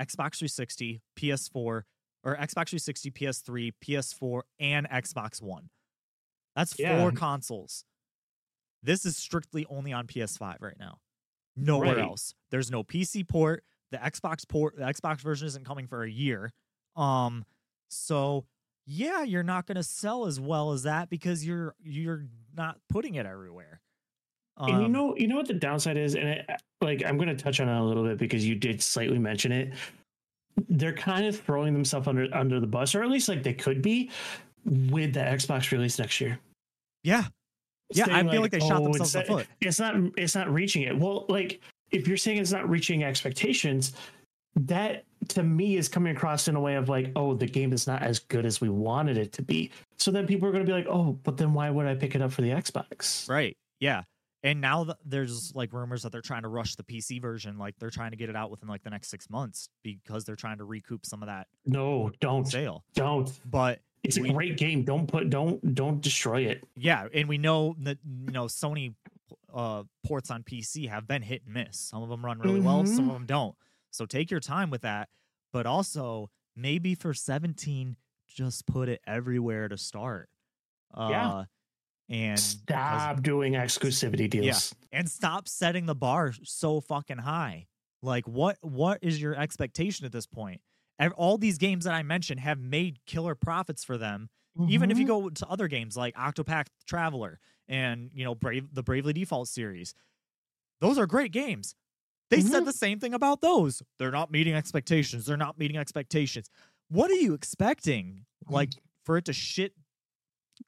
Xbox 360, PS4, or Xbox 360, PS3, PS4, and Xbox One. That's four consoles. This is strictly only on PS5 right now. Nowhere Right. else. There's no PC port. The Xbox port, the Xbox version isn't coming for a year. Um, so yeah, you're not going to sell as well as that because you're you're not putting it everywhere. and you Um, know, you know what the downside is, and it, like I'm going to touch on it a little bit because you did slightly mention it. They're kind of throwing themselves under under the bus, or at least like they could be, with the Xbox release next year. yeah, yeah, I feel like they shot "Oh, themselves in the foot. It's not. It's not reaching it. Well, like if you're saying it's not reaching expectations, that to me is coming across in a way of like, oh, the game is not as good as we wanted it to be. So then people are going to be like, oh, but then why would I pick it up for the Xbox? Right. Yeah. And now th- there's like rumors that they're trying to rush the PC version, like they're trying to get it out within like the next six months because they're trying to recoup some of that No, don't, sale. don't. But It's a We- great game. Don't put, don't, don't destroy it. yeah, and we know that you know Sony uh, ports on PC have been hit and miss. Some of them run really well, some Mhm. of them don't. So take your time with that. But also maybe for 17, just put it everywhere to start. Uh, Yeah. And Stop doing exclusivity deals. and stop setting the bar so fucking high. Like what what is your expectation at this point? all these games that I mentioned have made killer profits for them. Even if you Mhm. go to other games like Octopath Traveler and you know Brave the Bravely Default series, those are great games. They said Mhm. the same thing about those. They're not meeting expectations. They're not meeting expectations. What are you expecting? Like for it to shit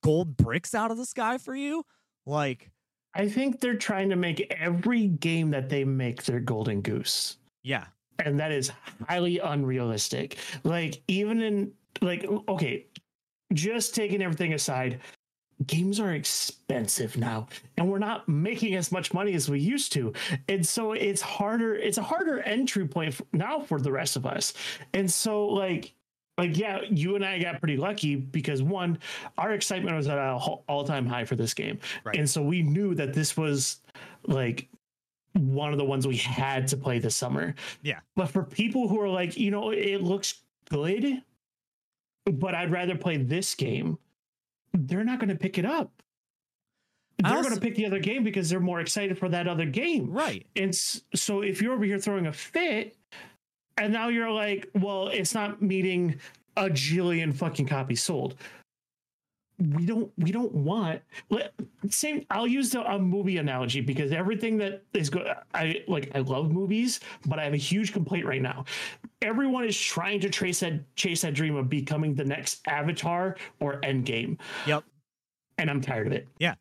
gold bricks out of the sky for you? Like, I think they're trying to make every game that they make their golden goose. yeah, and that is highly unrealistic. Like even in like okay, just taking everything aside, games are expensive now and we're not making as much money as we used to. And so it's harder it's a harder entry point f- now for the rest of us. And so like like yeah, you and I got pretty lucky because one, our excitement was at an all-time high for this game. Right. And so we knew that this was like one of the ones we had to play this summer. Yeah. But for people who are like, you know, it looks good, but I'd rather play this game, they're not going to pick it up. They're also- going to pick the other game because they're more excited for that other game. right. And so if you're over here throwing a fit, and now you're like, well, it's not meeting a jillion fucking copies sold. We don't we don't want same I'll use the a movie analogy because everything that is good I like I love movies, but I have a huge complaint right now. Everyone is trying to trace that chase that dream of becoming the next Avatar or Endgame. Yep. And I'm tired of it. Yeah.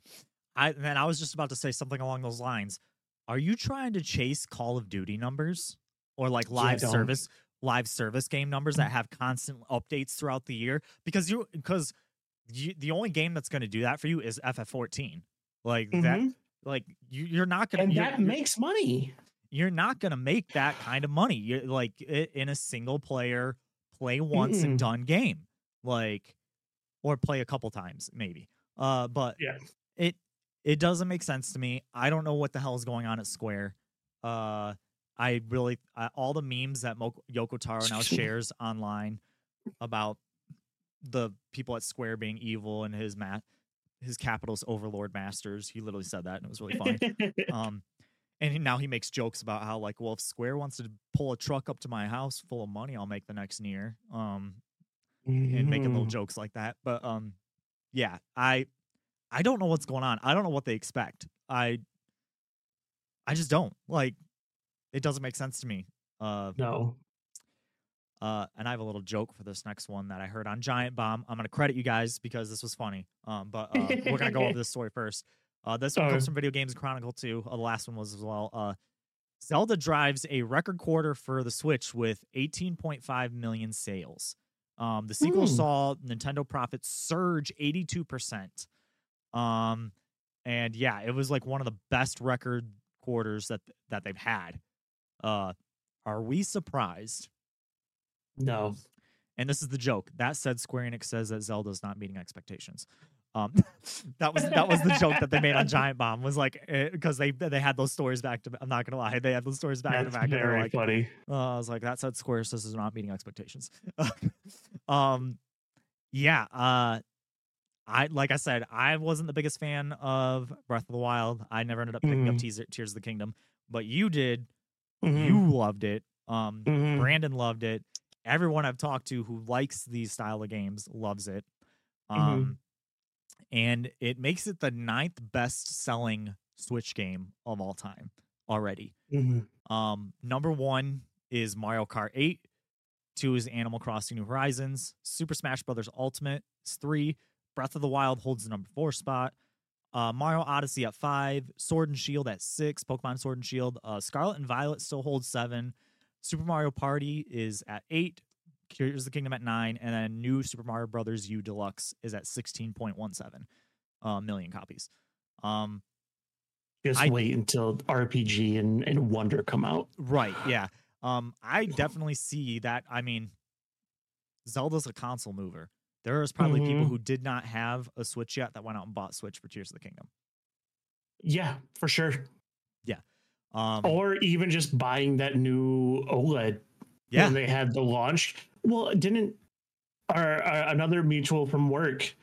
I then I was just about to say something along those lines. Are you trying to chase Call of Duty numbers or like live don't. service live service game numbers that have constant updates throughout the year? Because you because you, the only game that's going to do that for you is FF14. Like that Mhm. like you you're not going to And that makes money. you're not going to make that kind of money. You're like in a single player play once and Mm-mm. done game. Like or play a couple times maybe. Uh but Yeah. it it doesn't make sense to me. I don't know what the hell is going on at Square. Uh I really uh, all the memes that Mo- Yoko Taro now shares online about the people at Square being evil and his mat his capital's overlord masters. He literally said that and it was really funny. um and he- now he makes jokes about how like well if square wants to pull a truck up to my house full of money i'll make the next year um and making little jokes like that but um yeah i i don't know what's going on i don't know what they expect i i just don't like it doesn't make sense to me uh No. Uh, and I have a little joke for this next one that I heard on Giant Bomb. I'm going to credit you guys because this was funny. Um, but uh, we're going to go over this story first. Uh, this one comes from Video Games Chronicle too. Uh, the last one was as well. Uh, Zelda drives a record quarter for the Switch with 18.5 million sales. Um, the sequel Hmm. saw Nintendo profits surge 82%. Um, and yeah, it was like one of the best record quarters that that they've had. Uh, are we surprised? No. And this is the joke. That said, Square Enix says that Zelda's not meeting expectations. Um, that was that was the joke that they made on Giant Bomb was like because they they had those stories back to. I'm not gonna lie, they had those stories back to That's back. And they were very like, funny. uh, I was like, that said, Square says is not meeting expectations. um, yeah. Uh, I like I said, I wasn't the biggest fan of Breath of the Wild. I never ended up picking up Mhm. Tears, of the Kingdom, but you did. Mhm. You loved it. Um, Mhm. Brandon loved it. Everyone I've talked to who likes these style of games loves it. Mm-hmm. Um, and it makes it the ninth best selling Switch game of all time already. Mhm. Um, number one is Mario Kart 8. Two is Animal Crossing New Horizons. Super Smash Brothers Ultimate is three. Breath of the Wild holds the number four spot. Uh, Mario Odyssey at five. Sword and Shield at six. Pokemon Sword and Shield. Uh, Scarlet and Violet still holds seven. Super Mario Party is at eight. Tears of the Kingdom at nine. And then New Super Mario Brothers U Deluxe is at 16.17 uh, million copies. Um, Just I- wait until RPG and, and Wonder come out. Right. Yeah. Um, I definitely see that. I mean, Zelda's a console mover. There is probably people Mhm. who did not have a Switch yet that went out and bought Switch for Tears of the Kingdom. Yeah, for sure. Um, Or even just buying that new OLED yeah. when they had the launch. Well, didn't our, our another mutual from work?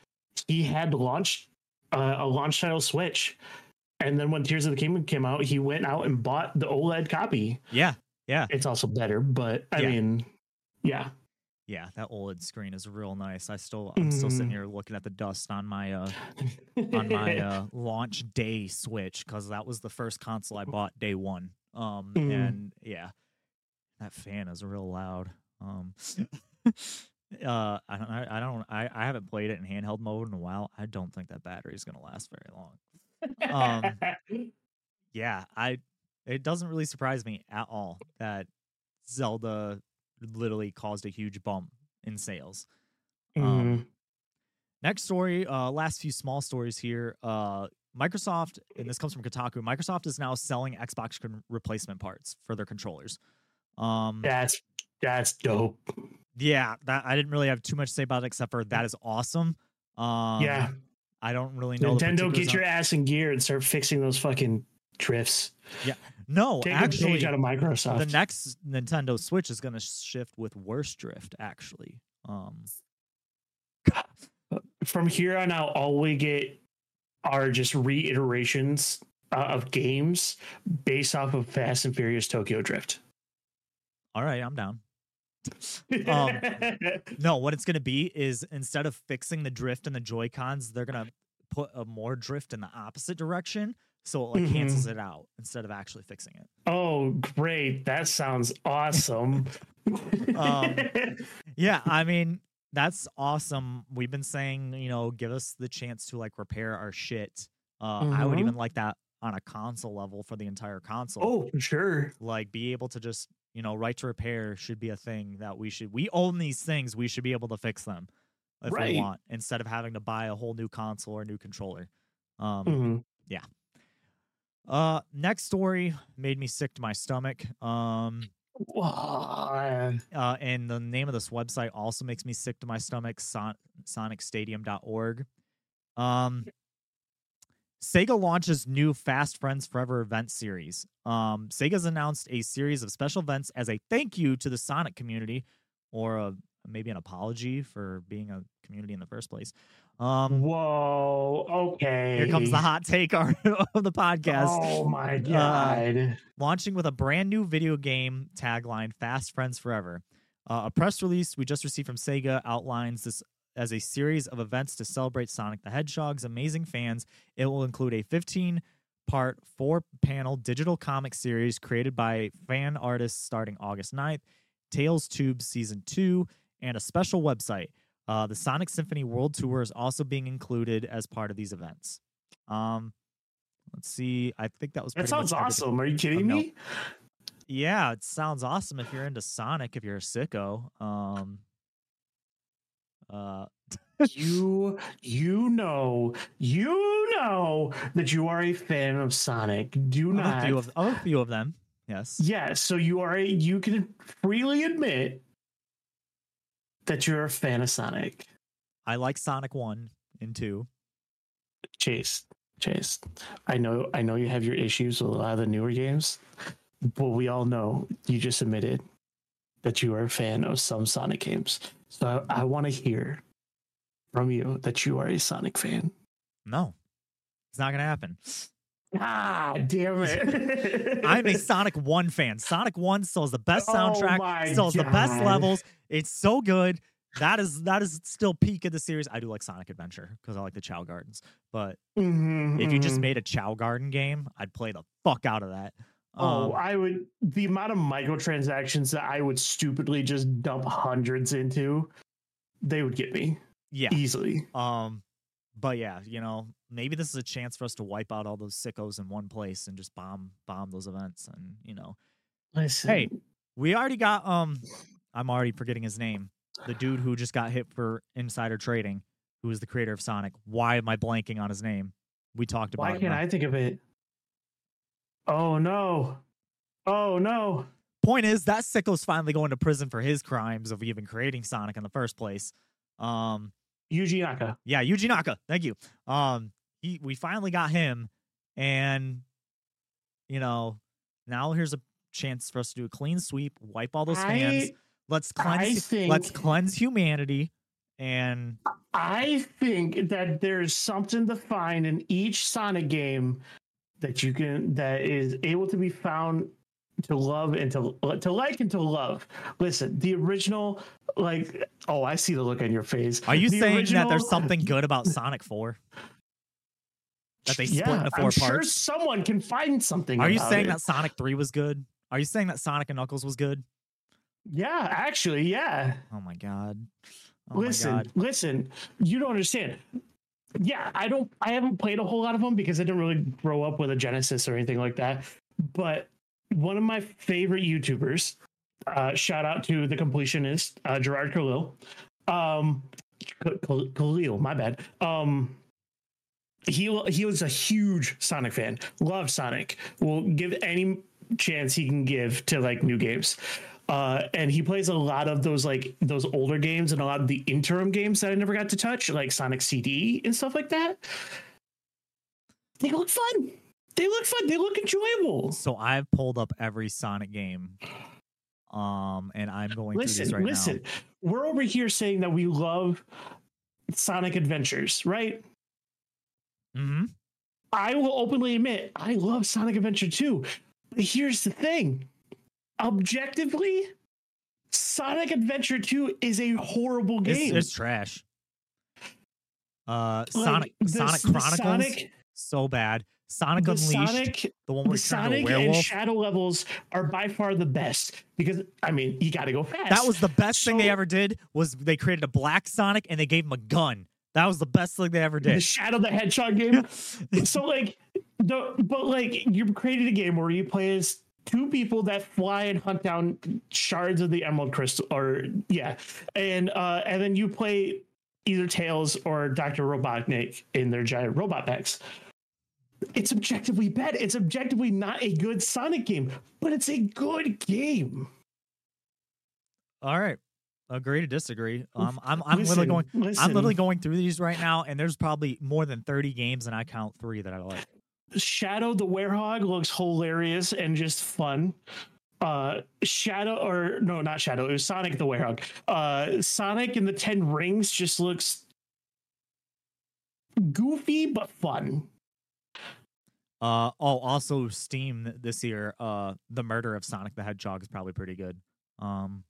He had launched uh, a launch title Switch, and then when Tears of the Kingdom came out, he went out and bought the OLED copy. Yeah. Yeah. It's also better, but I Yeah. mean, yeah, yeah, that OLED screen is real nice. I still I'm still sitting Mhm. here looking at the dust on my uh on my uh launch day Switch because that was the first console I bought day one. Um Mhm. and yeah, that fan is real loud. Um uh I don't I, I don't I, I haven't played it in handheld mode in a while. I don't think that battery is gonna last very long. Um, Yeah, I it doesn't really surprise me at all that Zelda literally caused a huge bump in sales. Mhm. Um, Next story, uh, last few small stories here. Uh, Microsoft, and this comes from Kotaku. Microsoft is now selling Xbox con- replacement parts for their controllers. Um, that's that's dope. yeah, that I didn't really have too much to say about it except for that is awesome. Um, yeah, I don't really know. Nintendo, get your ass in gear and start fixing those fucking drifts. No. Take actually, out of Microsoft. the next Nintendo Switch is going to shift with worse drift. Actually, um, From here on out, all we get are just reiterations uh, of games based off of Fast and Furious Tokyo Drift. all right, I'm down. Um, No, what it's going to be is instead of fixing the drift and the Joy Cons, they're going to put a more drift in the opposite direction, so it like Mhm. cancels it out instead of actually fixing it. oh, great! That sounds awesome. Um, Yeah, I mean that's awesome. We've been saying, you know, give us the chance to like repair our shit. Uh, I would Mhm. even like that on a console level for the entire console. oh, sure. like be able to just you know right to repair should be a thing that we should we own these things we should be able to fix them if Right. we want instead of having to buy a whole new console or new controller um Mhm. Uh next story made me sick to my stomach um uh and the name of this website also makes me sick to my stomach son- sonicstadium.org um Sega launches new Fast Friends Forever event series. Um, Sega's announced a series of special events as a thank you to the Sonic community, or a, maybe an apology for being a community in the first place. Um, Whoa. Okay. here comes the hot take of the podcast. Oh my god. launching with a brand new video game tagline Fast Friends Forever. Uh, a press release we just received from Sega outlines this as a series of events to celebrate Sonic the Hedgehog's amazing fans. It will include a 15 part, four panel digital comic series created by fan artists starting August 9th, Tales Tube Season 2, and a special website. Uh, the Sonic Symphony World Tour is also being included as part of these events. Um, let's see. I think that was That pretty much sounds everything. awesome. Are you kidding me? Yeah, it sounds awesome if you're into Sonic, if you're a sicko. Um uh you you know you know that you are a fan of Sonic. Do of a not. few of, a few of them. Yes. yeah, so you are a, you can freely admit that you're a fan of Sonic. I like Sonic 1 and 2. Chase, Chase, I know I know you have your issues with a lot of the newer games, but we all know you just admitted that you are a fan of some Sonic games. So I, I want to hear from you that you are a Sonic fan. No. It's not going to happen. Ah, damn it! I'm a Sonic 1 fan. Sonic 1 still has the best Oh soundtrack, my still has the best levels. It's so good. That is that is still peak of the series. I do like Sonic Adventure because I like the Chao Gardens. But Mhm, if you just mhm. made a Chao Garden game, I'd play the fuck out of that. Oh, Um, I would. The amount of microtransactions that I would stupidly just dump hundreds into, they would get me yeah. easily. Um, but yeah, you know, maybe this is a chance for us to wipe out all those sickos in one place and just bomb bomb those events. And you know, Listen, Hey. we already got um, I'm already forgetting his name. The dude who just got hit for insider trading, who is the creator of Sonic. Why am I blanking on his name? We talked about. why can't. I think of it? Oh no! Oh no! Point is that sicko's finally going to prison for his crimes of even creating Sonic in the first place. Um, Yuji Naka. Yeah, Yuji Naka. Thank you. Um, he we finally got him, and you know now here's a chance for us to do a clean sweep, wipe all those fans. Let's cleanse. let's cleanse humanity, and I think that there's something to find in each Sonic game that you can that is able to be found to love and to uh, to like and to love. Listen, the original, like, oh, I see the look on your face. Are you The saying that there's something good about Sonic 4? That they split yeah, into four I'm Sure, someone can find something. Are you saying it. that Sonic 3 was good? Are you saying that Sonic and Knuckles was good? Yeah, actually, yeah. Oh my god. Oh listen, my god. listen. You don't understand. Yeah, I don't. I haven't played a whole lot of them because I didn't really grow up with a Genesis or anything like that. But one of my favorite YouTubers, uh, shout out to the completionist uh, Jirard Khalil, um, Khalil, my bad. Um, he he was a huge Sonic fan. Loved Sonic. Will give any chance he can give to like new games. Uh, and he plays a lot of those like those older games and a lot of the interim games that I never got to touch, like Sonic CD and stuff like that. They look fun. They look fun. They look enjoyable. So I've pulled up every Sonic game. Um, and I'm going Listen, right listen. We're over here saying that we love Sonic Adventures, right? Now. hmm I will openly admit I love Sonic Adventure 2. But here's the thing. Objectively, Sonic Adventure 2 is a horrible game. it's trash. Uh, Like, Sonic the- Sonic Chronicles Sonic, so bad. Sonic the Unleashed, Sonic, the one where the you turn into a Sonic and. Shadow levels are by far the best because I mean you got to go fast. That was the best thing they ever did. Was they created a black Sonic and they gave him a gun. That was the best thing they ever the did. Shadow the Hedgehog game. so like the but like you created a game where you play as two people that fly and hunt down shards of the emerald crystal or yeah. And uh and then you play either tails or dr robotnik in their giant robot mechs. It's objectively bad. It's objectively not a good sonic game but it's a good game. All right, agree to disagree. Um, I'm I'm Listen, literally going. I'm literally going through these right now, and there's probably more than 30 games, and I count three that I like. Shadow the Werehog looks hilarious and just fun. Uh Shadow or no, not Shadow, it was Sonic the Werehog. Uh Sonic and the Ten Rings just looks goofy but fun. Uh oh, also Steam this year. Uh, the Murder of Sonic the Hedgehog is probably pretty good. Um,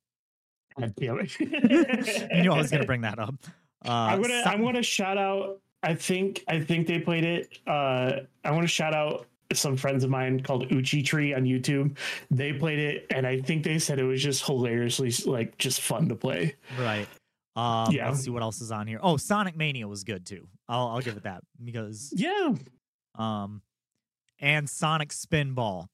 God damn it. you know I was gonna bring that up. Uh, I'm gonna I'm gonna shout out I think I think they played it. Uh I want to shout out some friends of mine called Uchi Tree on YouTube. They played it and I think they said it was just hilariously like just fun to play. right. Um, Yeah. let's see what else is on here. Oh, Sonic Mania was good too. I'll I'll give it that because Yeah. um, and Sonic Spinball,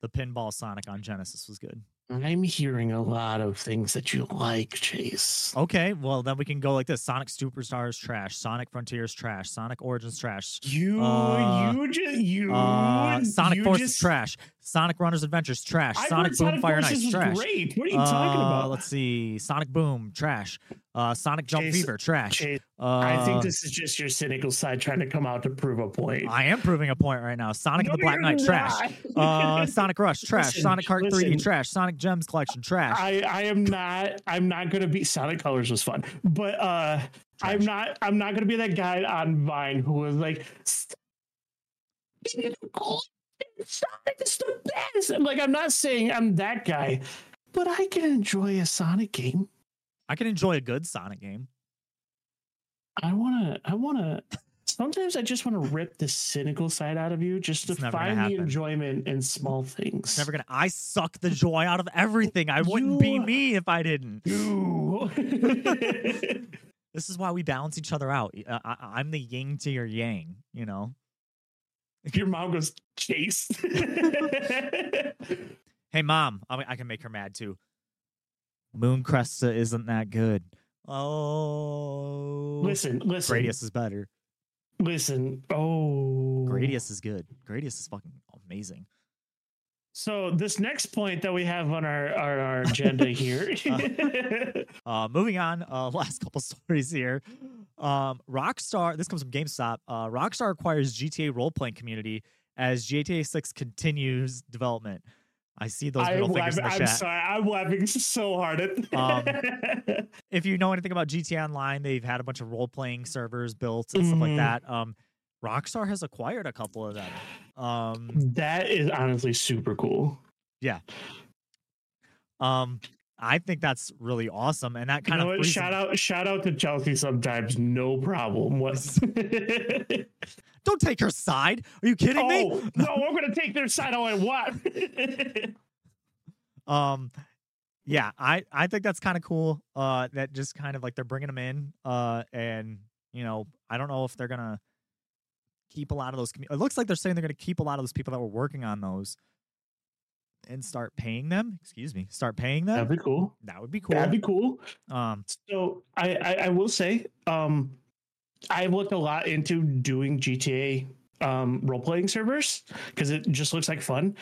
the pinball Sonic on Genesis was good. I'm hearing a lot of things that you like, Chase. Okay, well then we can go like this: Sonic Superstars trash, Sonic Frontiers trash, Sonic Origins trash, You, Uh, you just, you, uh, Sonic you Forces just, trash, Sonic Runners Adventures trash, I Sonic Boom Sonic Fire Forces Ice trash. Great. What are you talking Uh, about? Let's see, Sonic Boom trash, uh, Sonic Jump Chase- Fever trash. Chase, Uh, I think this is just your cynical side trying to come out to prove a point. I am proving a point right now. Sonic No, the Black Knight trash. Uh, Sonic Rush trash, Listen, Sonic Kart 3D trash, Sonic Gems Collection trash. I, I am not I'm not gonna be Sonic Colors was fun, but uh I'm not I'm not gonna be that guy on Vine who was like "Stop being cool. Sonic is the best. I'm like I'm not saying I'm that guy, but I can enjoy a Sonic game. I can enjoy a good Sonic game. I wanna I wanna sometimes I just wanna rip the cynical side out of you just to It's never gonna find the enjoyment in small things. It's never gonna. I suck the joy out of everything. I wouldn't be me if I didn't. You. This is why we balance each other out. I, uh, I, I'm the yin to your yang. You know. Your mom goes chase. Hey, mom, I, I can make her mad too. Moon Cresta isn't that good. Oh, listen, listen, Gradius is better. listen. Oh, Gradius is good. Gradius is fucking amazing. So this next point that we have on our our, our agenda here. Uh, moving on, uh, last couple stories here. Um, Rockstar, this comes from GameStop. Uh, Rockstar acquires GTA role playing community as GTA 6 continues development. I see those middle I'm, fingers laughing, in the I'm chat. sorry, I'm laughing so hard at Um, If you know anything about GTA Online, they've had a bunch of role playing servers built and stuff like Mhm. that. Um, Rockstar has acquired a couple of them. Um, that is honestly super cool. Yeah. Um, I think that's really awesome, and that kind you know of what? shout out shout out to Chelsea sometimes, no problem. What Don't take her side. Are you kidding me? Oh no, we're gonna take their side on what? um yeah i i think that's kind of cool uh that just kind of like they're bringing them in uh and you know i don't know if they're gonna keep a lot of those it looks like they're saying they're gonna keep a lot of those people that were working on those and start paying them excuse me start paying them That'd be cool. that would be cool That'd be cool. um So I, I, I will say, um, I've looked a lot into doing GTA um, role playing servers because it just looks like fun.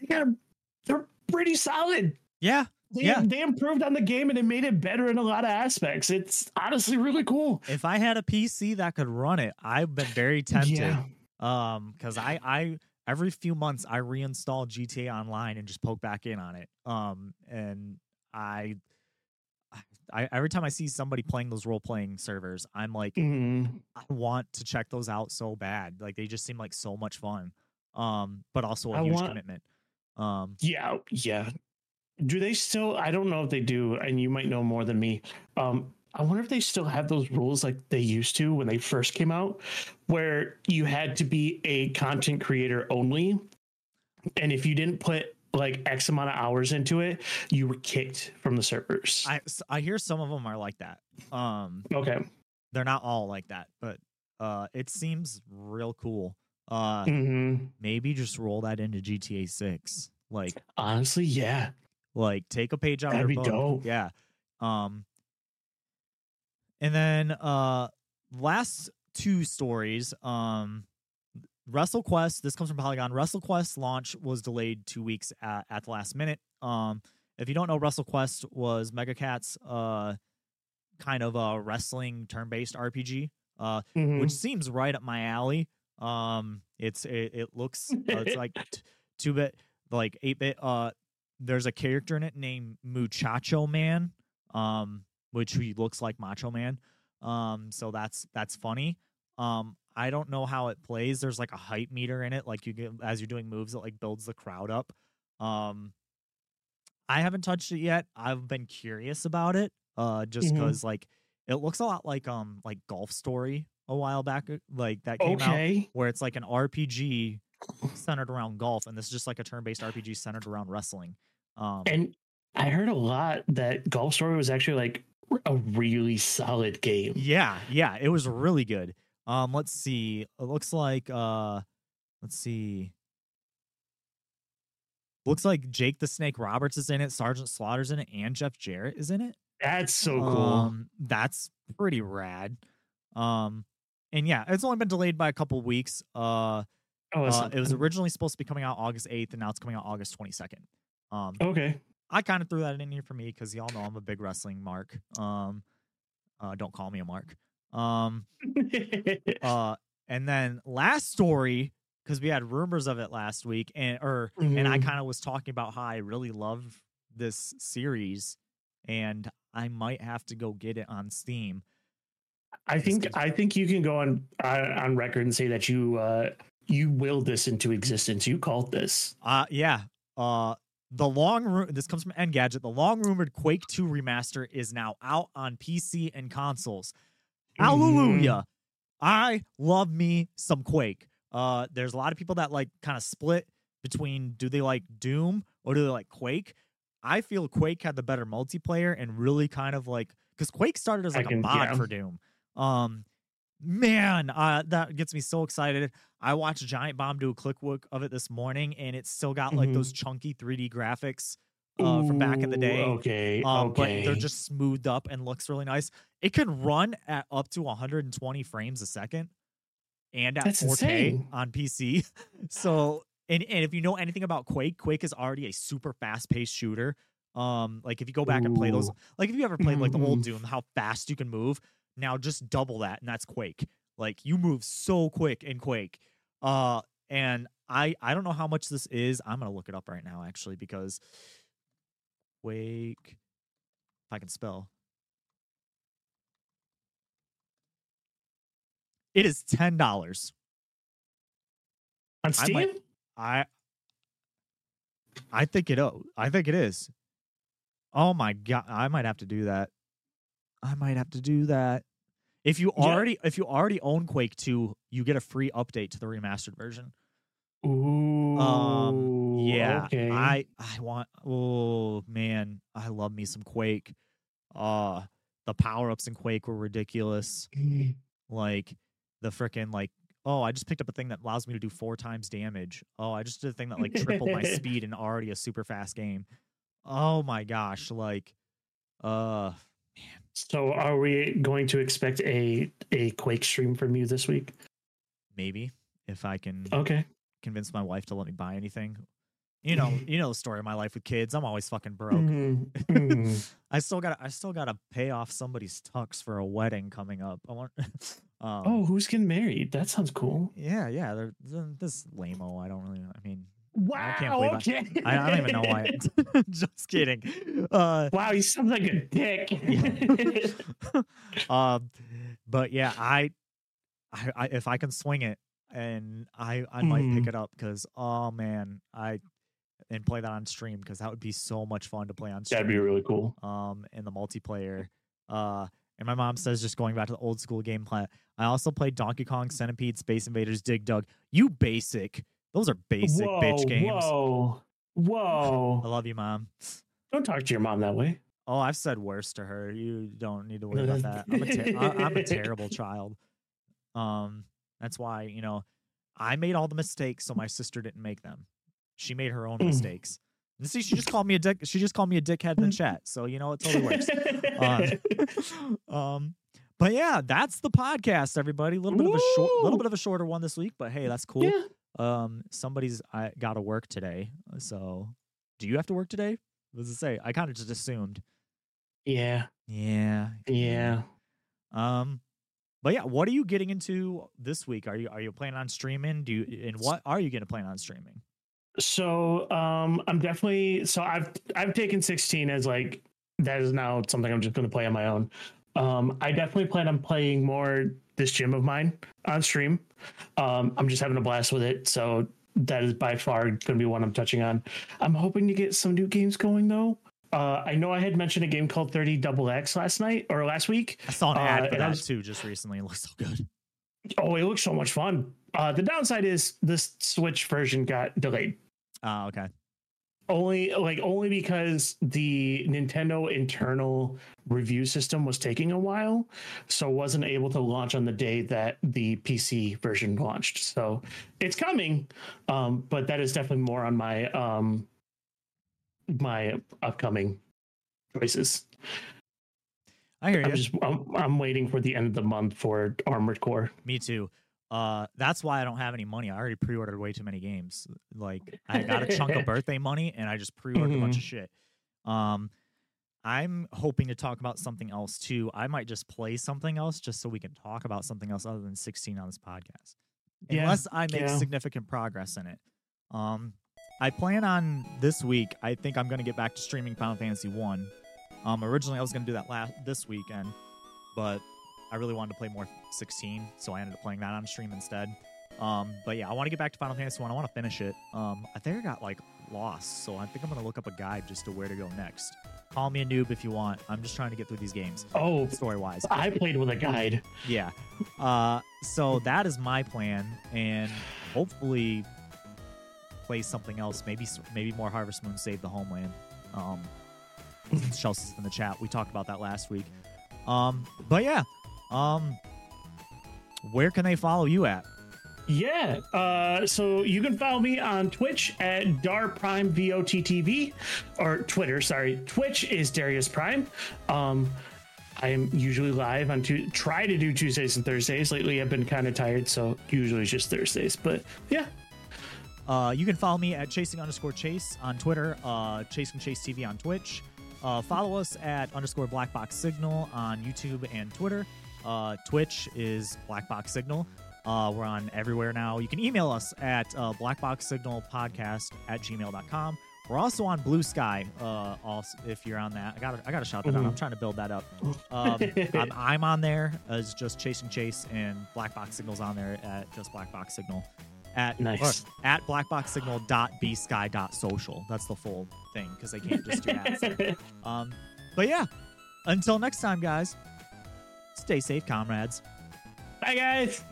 They got, they're pretty solid. yeah They, Yeah. they improved on the game and it made it better in a lot of aspects. It's honestly really cool. if i had a pc that could run it i've been very tempted Yeah. um because i i every few months i reinstall gta online and just poke back in on it um and i I, every time I see somebody playing those role playing servers, I'm like, Mhm. I want to check those out so bad. Like they just seem like so much fun, um, but also a I huge want- commitment. Um, Yeah, yeah. Do they still? I don't know if they do, and you might know more than me. Um, I wonder if they still have those rules like they used to when they first came out, where you had to be a content creator only, and if you didn't put like X amount of hours into it, you were kicked from the servers. i i hear some of them are like that. Um, okay. they're not all like that, but uh, it seems real cool. Uh, hmm maybe just roll that into GTA Six. Like Honestly, yeah. Like take a page out That'd of your book. dope. Yeah. Um and then uh last two stories um WrestleQuest, this comes from Polygon. WrestleQuest launch was delayed 2 weeks at, at the last minute. Um if you don't know WrestleQuest was Mega Cat's uh kind of a wrestling turn-based RPG. Uh Mhm. which seems right up my alley. Um, it's it, it looks uh, it's like t- two bit, like eight bit. Uh, there's a character in it named Muchacho Man, um, which he looks like Macho Man. Um, so that's that's funny. Um, I don't know how it plays. There's like a height meter in it, like you get as you're doing moves, it like builds the crowd up. Um, I haven't touched it yet. I've been curious about it, uh, just because like it looks a lot like um like Golf Story a while back, uh, like that came out where it's like an RPG centered around golf, and this is just like a turn-based RPG centered around wrestling. Um, And I heard a lot that Golf Story was actually like a really solid game. yeah, yeah, it was really good. Um, let's see. It looks like uh, let's see. Looks like Jake the Snake Roberts is in it, Sergeant Slaughter's in it, and Jeff Jarrett is in it. That's so cool. Um, that's pretty rad. Um, and yeah, it's only been delayed by a couple weeks. Uh, oh, uh, it was originally supposed to be coming out August 8th, and now it's coming out August 22nd. Um, okay. I kind of threw that in here for me because y'all know I'm a big wrestling mark. Um, uh, don't call me a mark. Um, uh, and then last story because we had rumors of it last week, and or and I Mhm. kind of was talking about how I really love this series, and I might have to go get it on Steam. I think I think you can go on uh, on record and say that you uh, you willed this into existence. You called this. Uh yeah. Uh the long ru- this comes from Engadget. The long rumored Quake 2 remaster is now out on PC and consoles. Hallelujah. I love me some Quake. Uh there's a lot of people that like kind of split between do they like Doom or do they like Quake? I feel Quake had the better multiplayer and really kind of like cuz Quake started as like a mod yeah. for Doom. Um man, uh that gets me so excited. I watched Giant Bomb do a quick look of it this morning, and it's still got like Mhm. those chunky 3D graphics uh, from back in the Ooh, day. Okay. Um, okay. but they're just smoothed up and looks really nice. It can run at up to 120 frames a second, and at That's 4K insane. on PC. so, and, and if you know anything about Quake, Quake is already a super fast paced shooter. Um, like if you go back and play those, like if you ever played like the old. Doom, how fast you can move. Now just double that, and that's Quake. Like you move so quick in Quake. Uh, and I I don't know how much this is. I'm gonna look it up right now actually because Quake. If I can spell. It is ten dollars. on I Steam. might- I I think it. oh, I think it is. Oh my god! I might have to do that. I might have to do that. If you Yeah. already if you already own Quake 2, you get a free update to the remastered version. Ooh. Um yeah. Okay. I I want oh man, I love me some Quake. Uh the power-ups in Quake were ridiculous. Like the freaking like oh, I just picked up a thing that allows me to do four times damage. Oh, I just did a thing that like tripled my speed in already a super fast game. Oh my gosh, like uh So, are we going to expect a a Quake stream from you this week? maybe if I can Okay. convince my wife to let me buy anything. You know, you know the story of my life with kids. I'm always fucking broke. Mhm, mhm. I still got I still got to pay off somebody's tux for a wedding coming up. I want um oh, who's getting married? That sounds cool. yeah, yeah, they're, they're- this lameo. I don't really I mean, Wow. can't believe I- okay. I, I don't even know why. Just kidding. Uh wow, you sound like a dick. um but yeah, I, I I if I can swing it and I I might pick Mhm. it up cuz oh man, I and play that on stream because that would be so much fun to play on stream. That'd be really cool. um in the multiplayer. Uh and my mom says just going back to the old school game gameplay. I also played Donkey Kong, Centipede, Space Invaders, Dig Dug. You basic. Those are basic whoa, bitch games. Whoa. Whoa. I love you, mom. Don't talk to your mom that way. Oh, I've said worse to her. You don't need to worry about that. I'm a ter- I- I'm a terrible child. Um, that's why you know I made all the mistakes, so my sister didn't make them. She made her own Mm. mistakes. And see, she just called me a dick. She just called me a dickhead in the chat. So you know it totally works. Um, um, but yeah, that's the podcast, everybody. A little bit of a short, Woo! little bit of a shorter one this week, but hey, that's cool. Yeah. Um, somebody's I got to work today, so do you have to work today? What does it say? I kind of just assumed. Yeah. Yeah, Yeah. Um, but yeah, what are you getting into this week? Are you are you planning on streaming? Do you and what are you going to plan on streaming? So um I'm definitely so I've I've taken 16 as like that is now something I'm just gonna play on my own. Um I definitely plan on playing more this gym of mine on stream. Um I'm just having a blast with it. So that is by far gonna be one I'm touching on. I'm hoping to get some new games going though. Uh I know I had mentioned a game called 30 Double X last night or last week. I saw an Uh, ad for that was- too just recently. It looks so good. Oh, it looks so much fun. Uh the downside is this Switch version got delayed. Ah, okay. Only like only because the Nintendo internal review system was taking a while, so wasn't able to launch on the day that the PC version launched. So it's coming, um, but that is definitely more on my um, my upcoming choices. I hear I'm you. just I'm, I'm waiting for the end of the month for Armored Core. Me too. Uh, that's why I don't have any money. I already pre-ordered way too many games. Like I got a chunk of birthday money, and I just pre-ordered a bunch of shit. Um, I'm hoping to talk about something else too. I might just play something else just so we can talk about something else other than 16 on this podcast. Yeah, Unless I make yeah. significant progress in it. Um, I plan on this week. I think I'm going to get back to streaming Final Fantasy One. Um, originally I was going to do that last this weekend, but I really wanted to play more 16, so I ended up playing that on stream instead. Um, but yeah, I want to get back to Final Fantasy One. I want to finish it. Um, I think I got like lost, so I think I'm going to look up a guide just to where to go next. Call me a noob if you want. I'm just trying to get through these games Oh, story wise. I played with a guide. Yeah. Uh, so that is my plan, and hopefully play something else. Maybe maybe more Harvest Moon Save the Homeland. Um, Chelsea's in the chat. We talked about that last week. Um, but yeah. Um, where can they follow you at? Yeah. Uh, so you can follow me on Twitch at Dar Prime VOTTV or Twitter. Sorry, Twitch is Darius Prime. Um, I am usually live on tu- try to do Tuesdays and Thursdays. Lately, I've been kind of tired, so usually it's just Thursdays. But yeah, Uh, you can follow me at chasing underscore chase on Twitter, uh, chasing chase TV on Twitch. Uh, follow us at underscore black box signal on YouTube and Twitter. Uh, Twitch is black box signal. Uh, we're on everywhere now. You can email us at uh, blackboxsignalpodcast at gmail.com. We're also on Bluesky. Uh, also, if you're on that, I gotta, I got to shout that out. I'm trying to build that up. Um, I'm, I'm on there as just chasing chase, and Black Box Signal's on there at just Black Box Signal at Nice. or at blackboxsignal.bsky.social. That's the full thing because they can't just do that. um, but yeah, until next time, guys. Stay safe, comrades. Bye, guys.